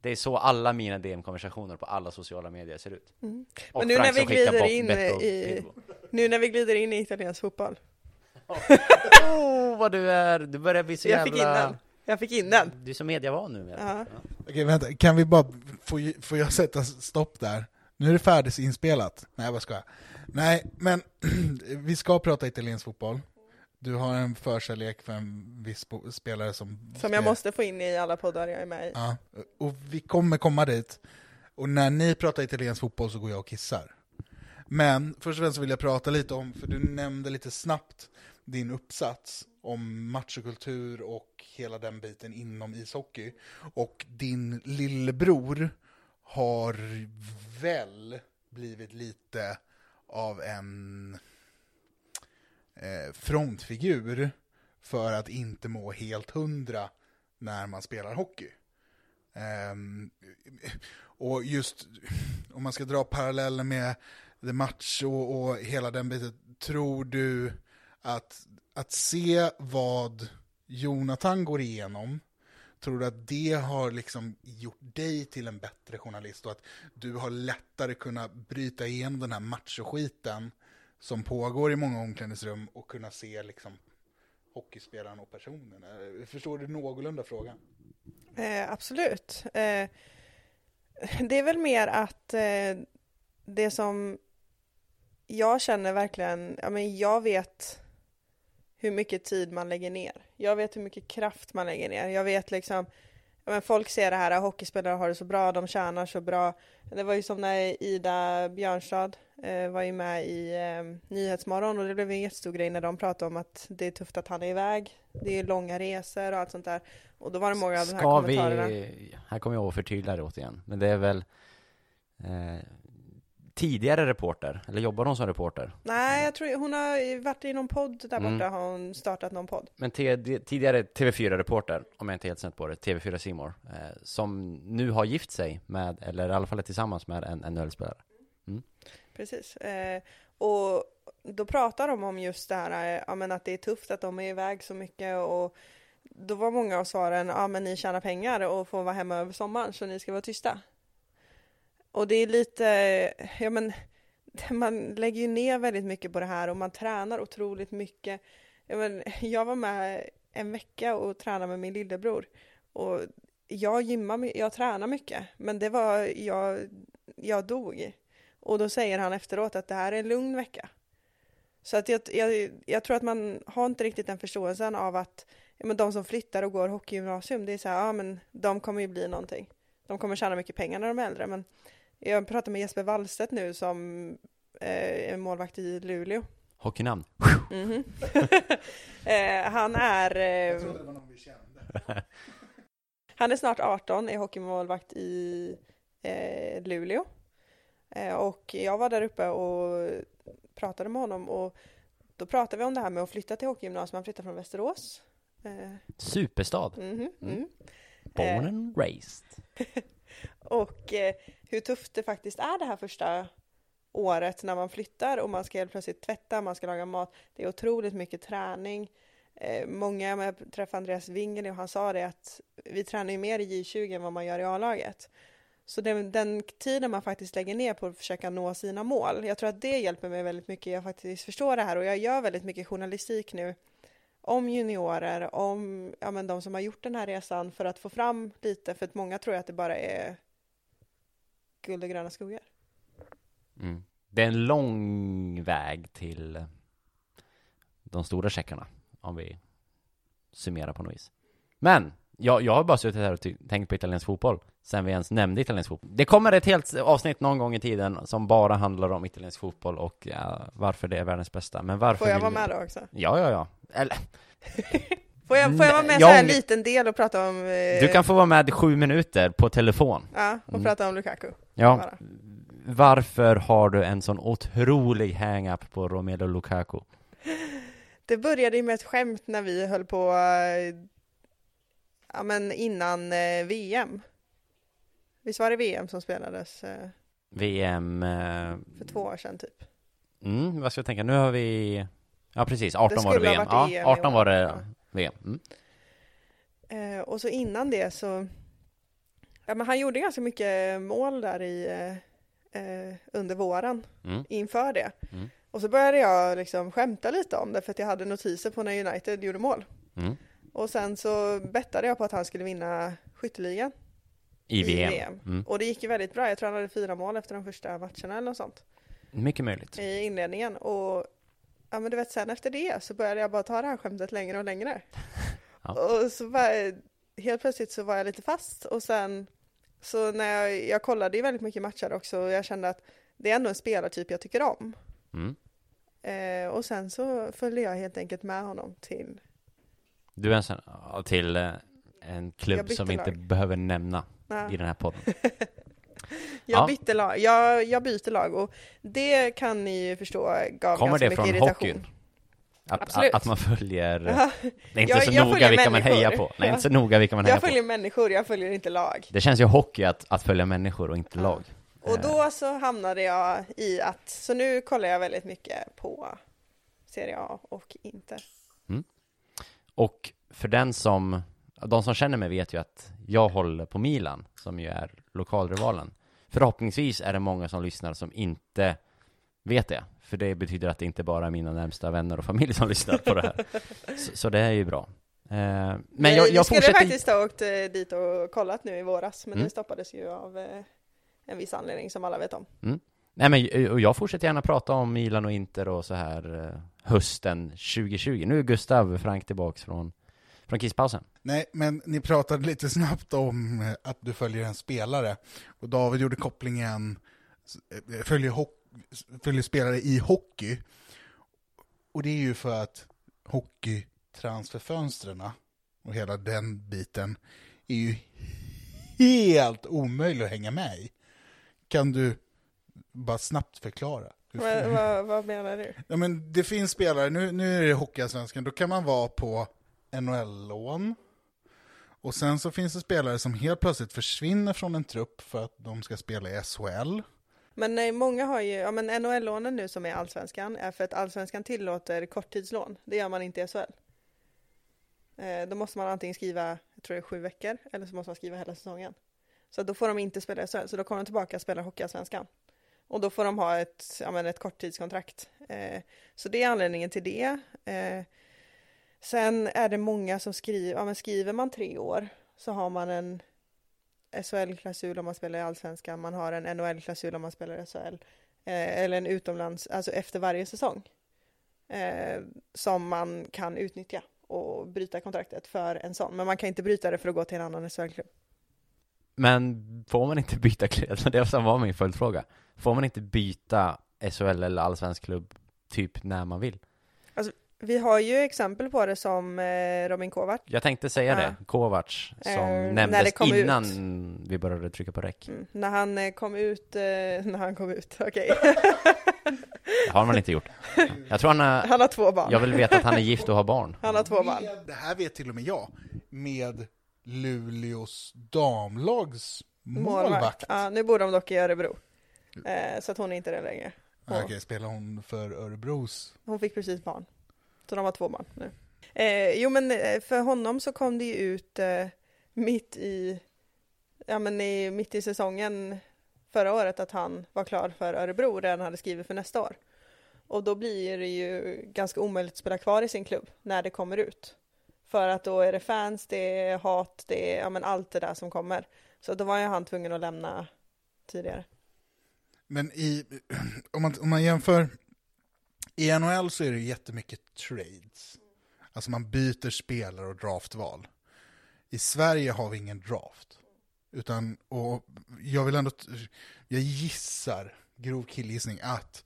Det är så alla mina DM-konversationer på alla sociala medier ser ut. Och Mm. Men nu Frank när vi glider in i-. Nu när vi glider in i italiensk fotboll. Åh, vad du är, du börjar bli så Jag jävla... fick in den. Jag fick in den. Du är så mediavan nu. med. Ja. Okej, vänta, kan vi bara, får, får jag sätta stopp där? Nu är det färdigt inspelat. Nej, vad ska jag? Nej, men vi ska prata italiensk fotboll. Du har en förkärlek för en viss spelare som... Som jag måste få in i alla poddar jag är med i. Ja, och vi kommer komma dit. Och när ni pratar italiensk fotboll så går jag och kissar. Men först och främst vill jag prata lite om, för du nämnde lite snabbt din uppsats om matchkultur och hela den biten inom ishockey. Och din lillebror har väl blivit lite av en eh, frontfigur för att inte må helt hundra när man spelar hockey. Um, och just om man ska dra paralleller med The Match och, och hela den biten, tror du att, att se vad Jonathan går igenom, tror du att det har liksom gjort dig till en bättre journalist och att du har lättare kunnat bryta igenom den här machoskiten som pågår i många omklädningsrum och kunna se liksom hockeyspelaren och personen? Eh, förstår du någorlunda frågan? Eh, absolut. Eh, det är väl mer att eh, det som jag känner verkligen, ja men jag vet hur mycket tid man lägger ner. Jag vet hur mycket kraft man lägger ner. Jag vet liksom, ja men folk ser det här, hockeyspelare har det så bra, de tjänar så bra. Det var ju som när Ida Björnstad var ju med i eh, Nyhetsmorgon och det blev en jättestor grej när de pratade om att det är tufft att han är iväg. Det är långa resor och allt sånt där. Och då var det många av de här Ska vi, kommentarerna. här kommer jag att förtydliga det återigen, men det är väl eh, tidigare reporter, eller jobbar hon som reporter? Nej, jag tror hon har varit i någon podd där Mm. borta, har hon startat någon podd. Men tidigare TV4-reporter, om jag inte är helt snett på det, TV4 Simor, eh, som nu har gift sig med, eller i alla fall är tillsammans med en NHL-spelare. Precis. Eh, och då pratar de om just det här, eh, ja men att det är tufft att de är iväg så mycket och då var många av svaren, ja men ni tjänar pengar och får vara hemma över sommaren så ni ska vara tysta. Och det är lite, ja men man lägger ju ner väldigt mycket på det här och man tränar otroligt mycket. Ja, men, jag var med en vecka och tränade med min lillebror och jag gymmar, jag tränar mycket men det var, jag, jag dog. Och då säger han efteråt att det här är en lugn vecka. Så att jag, jag, jag tror att man har inte riktigt den förståelsen av att ja, men de som flyttar och går hockeygymnasium, det är så här, ja men de kommer ju bli någonting. De kommer tjäna mycket pengar när de är äldre. Men jag pratar med Jesper Wallstedt nu som eh, är målvakt i Luleå. Hockeynamn? Mhm. eh, han är... Eh, han är snart 18, är hockeymålvakt i eh, Luleå. Eh, och jag var där uppe och pratade med honom och då pratade vi om det här med att flytta till hockeygymnasium. Han flyttade från Västerås. Eh, Superstad. mhm, mm. Born Eh. and raised. Och hur tufft det faktiskt är det här första året när man flyttar och man ska helt plötsligt tvätta, man ska laga mat. Det är otroligt mycket träning. Många, jag träffade Andreas Wingel och han sa det att vi tränar ju mer i J20 än vad man gör i A-laget. Så den, den tiden man faktiskt lägger ner på att försöka nå sina mål, jag tror att det hjälper mig väldigt mycket. Jag faktiskt förstår det här och jag gör väldigt mycket journalistik nu om juniorer, om ja, men de som har gjort den här resan för att få fram lite, för att många tror att det bara är guld och gröna skogar. Mm. Det är en lång väg till de stora checkarna, om vi summerar på något vis. Men, jag, jag har bara suttit här och tänkt på italiensk fotboll, sen vi ens nämnde italiensk fotboll. Det kommer ett helt avsnitt någon gång i tiden som bara handlar om italiensk fotboll och ja, varför det är världens bästa. Men varför Får jag vara med då också? Ja, ja, ja. Eller, Får jag, får jag vara med Nej, så här jag- en liten del och prata om... Eh, du kan få vara med sju minuter på telefon. Ja, och Mm. prata om Lukaku. Ja, Bara. varför har du en sån otrolig hang-up på Romelu Lukaku? Det började ju med ett skämt när vi höll på, eh, ja men innan eh, VM. Visst var det VM som spelades eh, VM, eh, för två år sedan typ? mm, vad ska jag tänka, nu har vi, ja precis, 18 var det skulle ha VM. varit Ja, EM i 18 år. var det Ja. VM. Mm. Eh, och så innan det så, ja men han gjorde ganska mycket mål där i, eh, eh, under våren Mm. inför det. Mm. Och så började jag liksom skämta lite om det för att jag hade notiser på när United gjorde mål. Mm. Och sen så bettade jag på att han skulle vinna skytteligan I i VM. VM. Mm. Och det gick ju väldigt bra. Jag tror han hade fyra mål efter de första matcherna eller något sånt Mycket möjligt. i inledningen. Och ja men du vet sen efter det så började jag bara ta det här skämtet längre och längre. Ja. Och så var jag, helt plötsligt så var jag lite fast och sen så när jag, jag kollade ju väldigt mycket matcher också och jag kände att det är ändå en spelartyp jag tycker om. Mm. Eh, och sen så följde jag helt enkelt med honom till, Du är en sån, till eh, en klubb som vi inte behöver nämna i den här podden. jag Ja. bytte lag, jag, jag byter lag och det kan ni ju förstå gav Kommer ganska det från mycket irritation. hockeyn? Att, att, att man följer, det är inte Jag- så jag noga vilka man människor. hejar på. Nej, Ja. inte så noga vilka man hejar jag på. följer människor, jag följer inte lag. Det känns ju hockey att, att följa människor och inte Ja. lag. Och då så hamnade jag i att, så nu kollar jag väldigt mycket på Serie A och Inter. Och för den som, de som känner mig vet ju att jag håller på Milan, som ju är lokalrivalen. Förhoppningsvis är det många som lyssnar som inte vet det, för det betyder att det inte bara är mina närmsta vänner och familj som lyssnar på det här. Så, så det är ju bra. Eh, men jag, jag skulle fortsätter... faktiskt ha åkt eh, dit och kollat nu i våras, men Mm. det stoppades ju av eh, en viss anledning som alla vet om. Nej men och jag fortsätter gärna prata om Milan och Inter och så här hösten 2020. Nu är Gustav Frank tillbaks från, från kisspausen. Nej, men ni pratade lite snabbt om eh, att du följer en spelare. Och David gjorde kopplingen, eh, följer, följer spelare i hockey. Och det är ju för att hockeytransferfönstren och hela den biten är ju helt omöjlig att hänga med i. Kan du bara snabbt förklara? Vad, vad, vad menar du? Ja, men det finns spelare, nu, nu är det Hockeyallsvenskan, då kan man vara på NHL-lån. Och sen så finns det spelare som helt plötsligt försvinner från en trupp för att de ska spela i SHL. Men nej, många har ju, ja men NHL-lånen nu som är allsvenskan är för att allsvenskan tillåter korttidslån. Det gör man inte i SHL. Eh, då måste man antingen skriva, jag tror det är sju veckor, eller så måste man skriva hela säsongen. Så då får de inte spela i SHL, så då kommer de tillbaka och spelar Hockeyallsvenskan. Och då får de ha ett, ja, men ett korttidskontrakt. Eh, så det är anledningen till det. Eh, sen är det många som skriver, ja men skriver man tre år så har man en SHL-klausul om man spelar i Allsvenskan, man har en NHL-klausul om man spelar i SHL, eh, eller en utomlands, alltså efter varje säsong, eh, som man kan utnyttja och bryta kontraktet för en sån. Men man kan inte bryta det för att gå till en annan SHL-klubb. Men får man inte byta klubb? Det var min följdfråga. Får man inte byta SHL eller allsvensk klubb typ när man vill? Vi har ju exempel på det som eh, Robin Kovac. Jag tänkte säga Ja. det, Kovacs, som Eh, nämndes det kom innan vi började trycka på räck. Mm. När han eh, kom ut, eh, när han kom ut, okej. Det har man inte gjort. Jag tror han är, han har två barn. jag vill veta att han är gift och har barn. Han har två barn. Med, det här vet till och med jag, med Luleås damlags målvakt. Ja, nu bor de dock i Örebro. Eh, så att hon är inte det längre. Ah, Okej, spelar hon för Örebros? Hon fick precis barn. Så de har två barn nu. Eh, jo men eh, för honom så kom det ju ut eh, mitt i, ja men i, mitt i säsongen förra året att han var klar för Örebro och redan hade skrivit för nästa år. Och då blir det ju ganska omöjligt att spela kvar i sin klubb när det kommer ut. För att då är det fans, det är hat, det är ja, men allt det där som kommer. Så då var ju han tvungen att lämna tidigare. Men i, om, man, om man jämför, i NHL så är det jättemycket trades. Alltså man byter spelare och draftval. I Sverige har vi ingen draft. Utan, och jag vill ändå, jag gissar, grov killgissning, att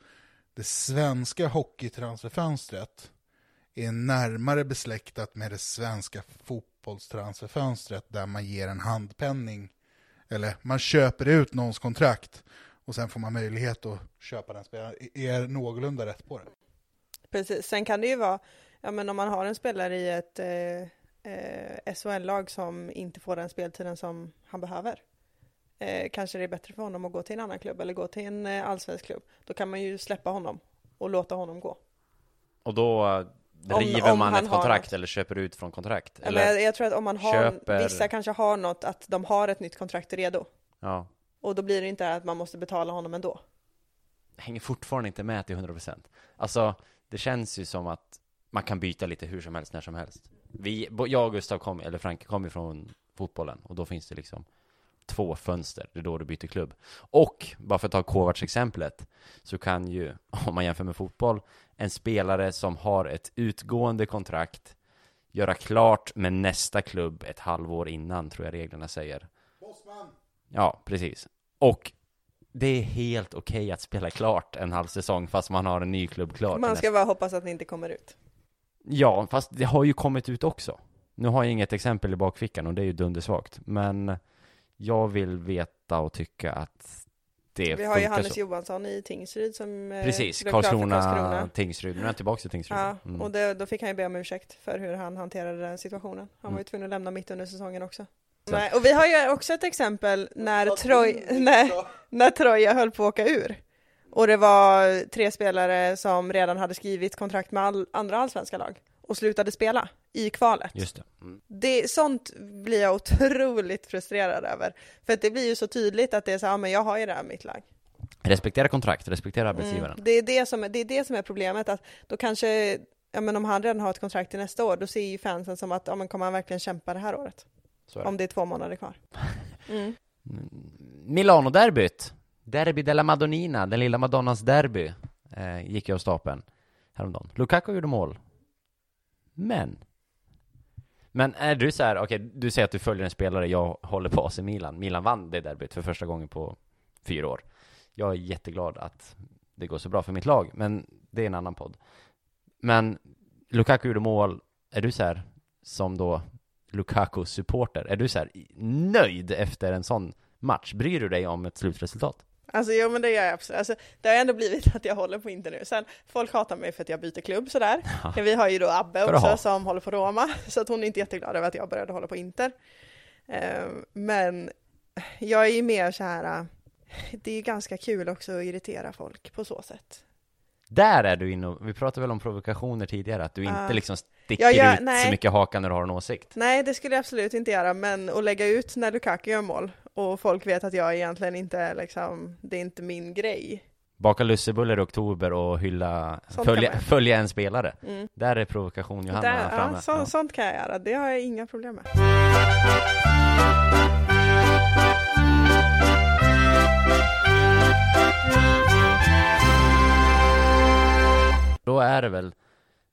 det svenska hockeytransferfönstret är närmare besläktat med det svenska fotbollstransferfönstret där man ger en handpenning eller man köper ut någons kontrakt och sen får man möjlighet att köpa den spelaren. Är någorlunda rätt på det? Precis, sen kan det ju vara, ja men om man har en spelare i ett eh, eh, SHL-lag som inte får den speltiden som han behöver. Eh, kanske det är bättre för honom att gå till en annan klubb eller gå till en eh, allsvensk klubb. Då kan man ju släppa honom och låta honom gå. Och då eh, river om man han ett kontrakt eller köper ut från kontrakt? Eller, jag, jag tror att om man har, köper- vissa kanske har något att de har ett nytt kontrakt redo. ja, Och då blir det inte att man måste betala honom ändå. hänger fortfarande inte med till 100%. Alltså, det känns ju som att man kan byta lite hur som helst, när som helst. Vi, jag och Gustav kom, eller Franke kom ju från fotbollen och då finns det liksom två fönster, det är då du byter klubb. Och, bara för att ta Kovacs exemplet, så kan ju, om man jämför med fotboll, en spelare som har ett utgående kontrakt göra klart med nästa klubb ett halvår innan, tror jag reglerna säger. Ja, precis. Och det är helt okej att spela klart en halv säsong fast man har en ny klubb klar. Man ska bara hoppas att det inte kommer ut. Ja, fast det har ju kommit ut också. Nu har jag inget exempel i bakfickan och det är ju dundersvagt. Men jag vill veta och tycka att det Vi har ju Hannes så. Johansson i Tingsryd som eh, Precis, för Karlskrona, Tingsryd. Nu är jag tillbaka till Tingsryd. Ja, Mm. och det, då fick han ju be om ursäkt för hur han hanterade den situationen. Han var ju Mm. tvungen att lämna mitt under säsongen också. Nej, och vi har ju också ett exempel när, Troj, när, när Troja höll på att åka ur. Och det var tre spelare som redan hade skrivit kontrakt med all, andra allsvenska lag och slutade spela i kvalet. Just det. Mm. det. Sånt blir jag otroligt frustrerad över. För att det blir ju så tydligt att det är så här, ja, men jag har ju det här mitt lag. Respektera kontrakt, respektera arbetsgivaren. Mm. Det, är det, som, är- det är det som är problemet, att då kanske, ja men om han redan har ett kontrakt till nästa år, då ser ju fansen som att, ja men kommer han verkligen kämpa det här året? Så är det. Om det är två månader kvar. Mm. Milano-derbyt. Derby della Madonnina, den lilla Madonnans derby, eh, gick jag av stapeln häromdagen. Lukaku gjorde mål. Men. Men är du så här, okej, du säger att du följer en spelare, jag håller på AC Milan. Milan vann det derbyt för första gången på fyra år. Jag är jätteglad att det går så bra för mitt lag, men det är en annan podd. Men Lukaku gjorde mål, är du så här, som då Lukaku-supporter, är du så här nöjd efter en sån match? Bryr du dig om ett slutresultat? Alltså jo men det gör jag absolut. Alltså, det har ändå blivit att jag håller på Inter nu. Sen, folk hatar mig för att jag byter klubb sådär. Ja. Vi har ju då Abbe ha. också som håller på Roma, så att hon är inte jätteglad över att jag började hålla på Inter. Eh, Men jag är ju mer så här, eh, det är ganska kul också att irritera folk på så sätt. Där är du inne vi pratade väl om provokationer tidigare, att du inte Ja. liksom sticker Ja, ja, ut så nej. mycket hakan när du har en åsikt. Nej, det skulle jag absolut inte göra, men att lägga ut när Lukaku gör mål och folk vet att jag egentligen inte är liksom, det är inte min grej. Baka lussebullar i oktober och hylla, följa, följa en spelare. Mm. Där är provokation Johanna Där, framme. ja, så, Ja. Sånt kan jag göra, det har jag inga problem med. Då är det väl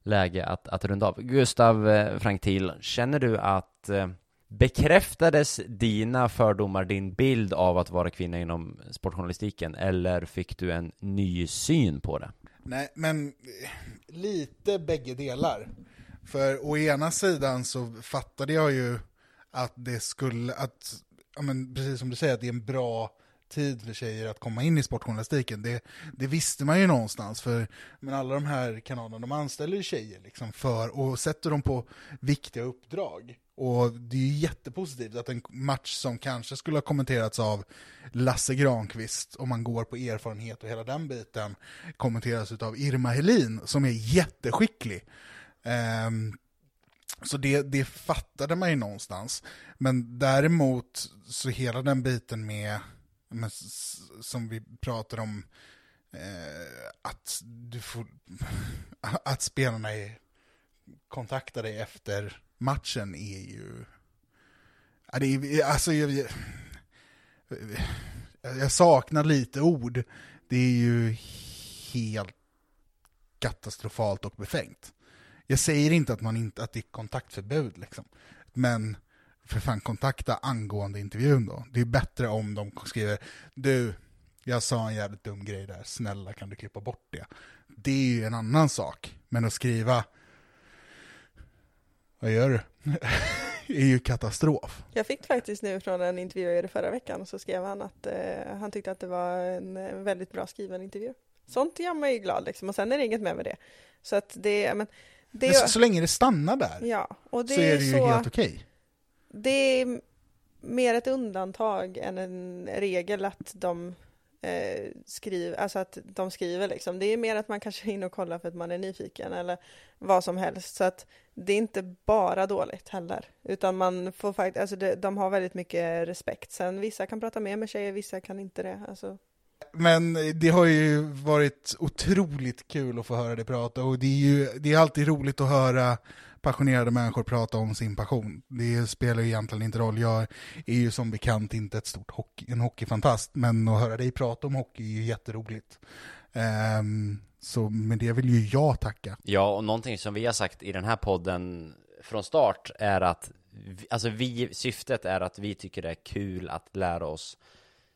läge att, att runda av. Gustav eh, Frank Franktil, känner du att eh, bekräftades dina fördomar, din bild av att vara kvinna inom sportjournalistiken, eller fick du en ny syn på det? Nej, men eh, lite bägge delar. För å ena sidan så fattade jag ju att det skulle, att, ja men precis som du säger, att det är en bra tid för tjejer att komma in i sportjournalistiken. Det, det visste man ju någonstans, för men alla de här kanalerna, de anställer ju tjejer liksom för, och sätter dem på viktiga uppdrag. Och det är ju jättepositivt att en match som kanske skulle ha kommenterats av Lasse Granqvist, om man går på erfarenhet och hela den biten, kommenteras av Irma Helin, som är jätteskicklig. Um, så det, det fattade man ju någonstans. Men däremot så hela den biten med, men, som vi pratar om, eh, att du får, att spelarna är, kontaktar dig efter matchen är ju, ja, det är, alltså jag, jag saknar lite ord. Det är ju helt katastrofalt och befängt. Jag säger inte att, man inte att det är kontaktförbud, liksom. men för fan kontakta angående intervjun då. Det är bättre om de skriver du, jag sa en jävligt dum grej där, snälla kan du klippa bort det. Det är ju en annan sak, men att skriva vad gör du? är ju katastrof. Jag fick faktiskt nu från en intervju gjorde förra veckan så skrev han att eh, han tyckte att det var en eh, väldigt bra skriven intervju. Sånt gör man ju glad liksom och sen är det inget mer med det. Så att det, men det, men så, så, länge det stannar där ja, och det så är det ju så, helt okej. Det är mer ett undantag än en regel att de eh, skriver, alltså att de skriver liksom. Det är mer att man kanske är inne och kollar för att man är nyfiken eller vad som helst. Så att det är inte bara dåligt heller, utan man får faktiskt, alltså det, de har väldigt mycket respekt. Sen vissa kan prata mer med tjejer, vissa kan inte det. Alltså, men det har ju varit otroligt kul att få höra dig prata och det är ju det är alltid roligt att höra passionerade människor prata om sin passion. Det spelar ju egentligen inte roll. Jag är ju som bekant inte ett stort hockey, en hockeyfantast, men att höra dig prata om hockey är ju jätteroligt. Um, så med det vill ju jag tacka. Ja, och någonting som vi har sagt i den här podden från start är att alltså vi, syftet är att vi tycker det är kul att lära oss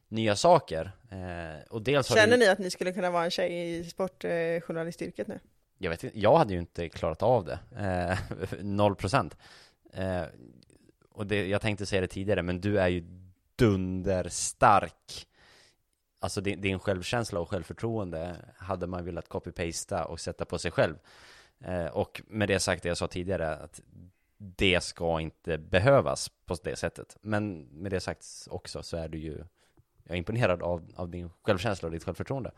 nya saker. Eh, och dels Känner vi... ni att ni skulle kunna vara en tjej i sportjournalistyrket nu? Jag vet inte, jag hade ju inte klarat av det. Eh, noll procent. Eh, och det, jag tänkte säga det tidigare, men du är ju dunderstark. Alltså din, din självkänsla och självförtroende hade man velat copy-pasta och sätta på sig själv. Eh, och med det sagt, det jag sa tidigare, att det ska inte behövas på det sättet. Men med det sagt också så är du ju jag är imponerad av, av din självkänsla och ditt självförtroende.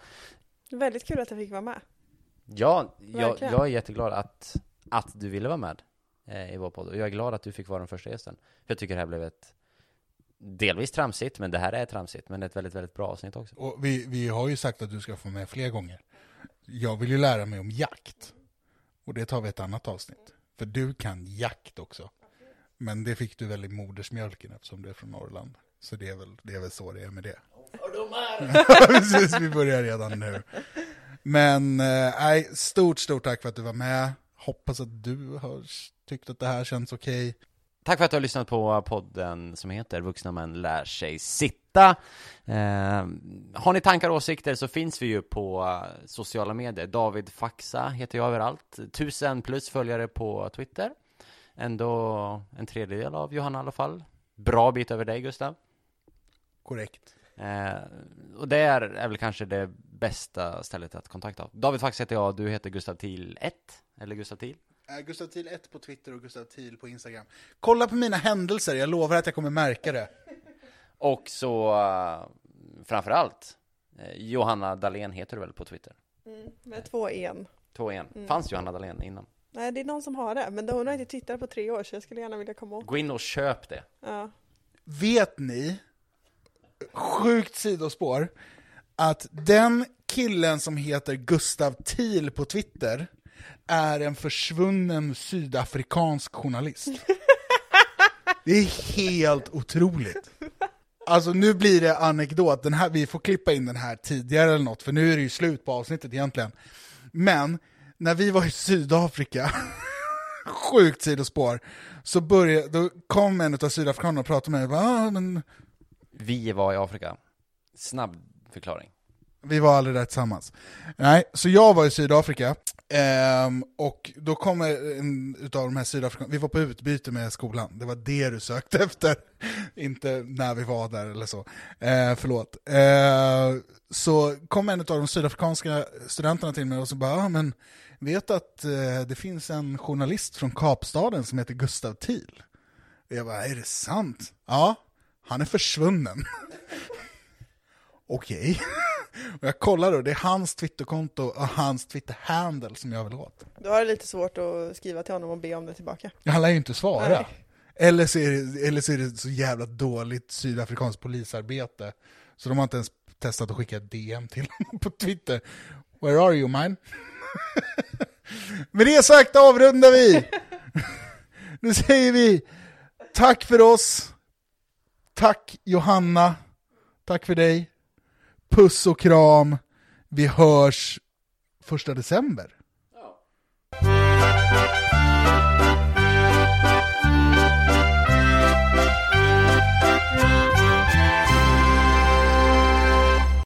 Väldigt kul att jag fick vara med. Ja, jag, jag är jätteglad att, att du ville vara med eh, i vår podd. Och jag är glad att du fick vara den första gästen. För jag tycker det här blev ett delvis tramsigt, men det här är tramsigt, men ett väldigt, väldigt bra avsnitt också. Och vi, vi har ju sagt att du ska få med fler gånger. Jag vill ju lära mig om jakt. Och det tar vi ett annat avsnitt. För du kan jakt också. Men det fick du väl i modersmjölken eftersom du är från Norrland. Så det är väl, det är väl så det är med det. Fördomar! Precis, vi börjar redan nu. Men eh, stort, stort tack för att du var med. Hoppas att du har tyckt att det här känns okej. Okay. Tack för att du har lyssnat på podden som heter Vuxna män lär sig sitta. Eh, har ni tankar och åsikter så finns vi ju på sociala medier. David Faxa heter jag överallt. Tusen plus följare på Twitter. Ändå en tredjedel av Johanna i alla fall. Bra bit över dig Gustav. Korrekt. Eh, och det är, är väl kanske det bästa stället att kontakta. David Fax heter jag, du heter Gustav Thiel 1, eller Gustav Thiel? Uh, Gustav Thiel 1 på Twitter och Gustav Thiel på Instagram. Kolla på mina händelser, jag lovar att jag kommer märka det. och så, uh, framförallt, uh, Johanna Dahlén heter du väl på Twitter? Mm, med två en. Två en. Mm. Fanns Johanna Dahlén innan? Nej, det är någon som har det, men hon har inte tittat på tre år, så jag skulle gärna vilja komma ihåg. Gå in och köp det. Ja. Vet ni sjukt sidospår, att den killen som heter Gustav Thiel på Twitter är en försvunnen sydafrikansk journalist. Det är helt otroligt. Alltså nu blir det anekdot, den här, vi får klippa in den här tidigare eller något, för nu är det ju slut på avsnittet egentligen. Men när vi var i Sydafrika, sjukt sidospår, så började, då kom en av sydafrikanerna och pratade med mig, ah, men vi var i Afrika. Snabb förklaring. Vi var aldrig där tillsammans. Nej, så jag var i Sydafrika, ehm, och då kommer en utav de här sydafrikanerna, vi var på utbyte med skolan, det var det du sökte efter, inte när vi var där eller så. Ehm, förlåt. Ehm, så kom en av de sydafrikanska studenterna till mig och så bara, ah, men vet att eh, det finns en journalist från Kapstaden som heter Gustav Thiel? Och jag bara, är det sant? Ja, han är försvunnen. Okej. Och jag kollar och det är hans Twitterkonto och hans Twitter-handle som jag vill åt. Då har det lite svårt att skriva till honom och be om det tillbaka. Han lär ju inte svara. Nej. Eller så, är det, eller så är det så jävla dåligt sydafrikanskt polisarbete. Så de har inte ens testat att skicka ett DM till honom på Twitter. Where are you mine? Med det sagt avrundar vi! Nu säger vi tack för oss. Tack Johanna. Tack för dig. Puss och kram. Vi hörs första december.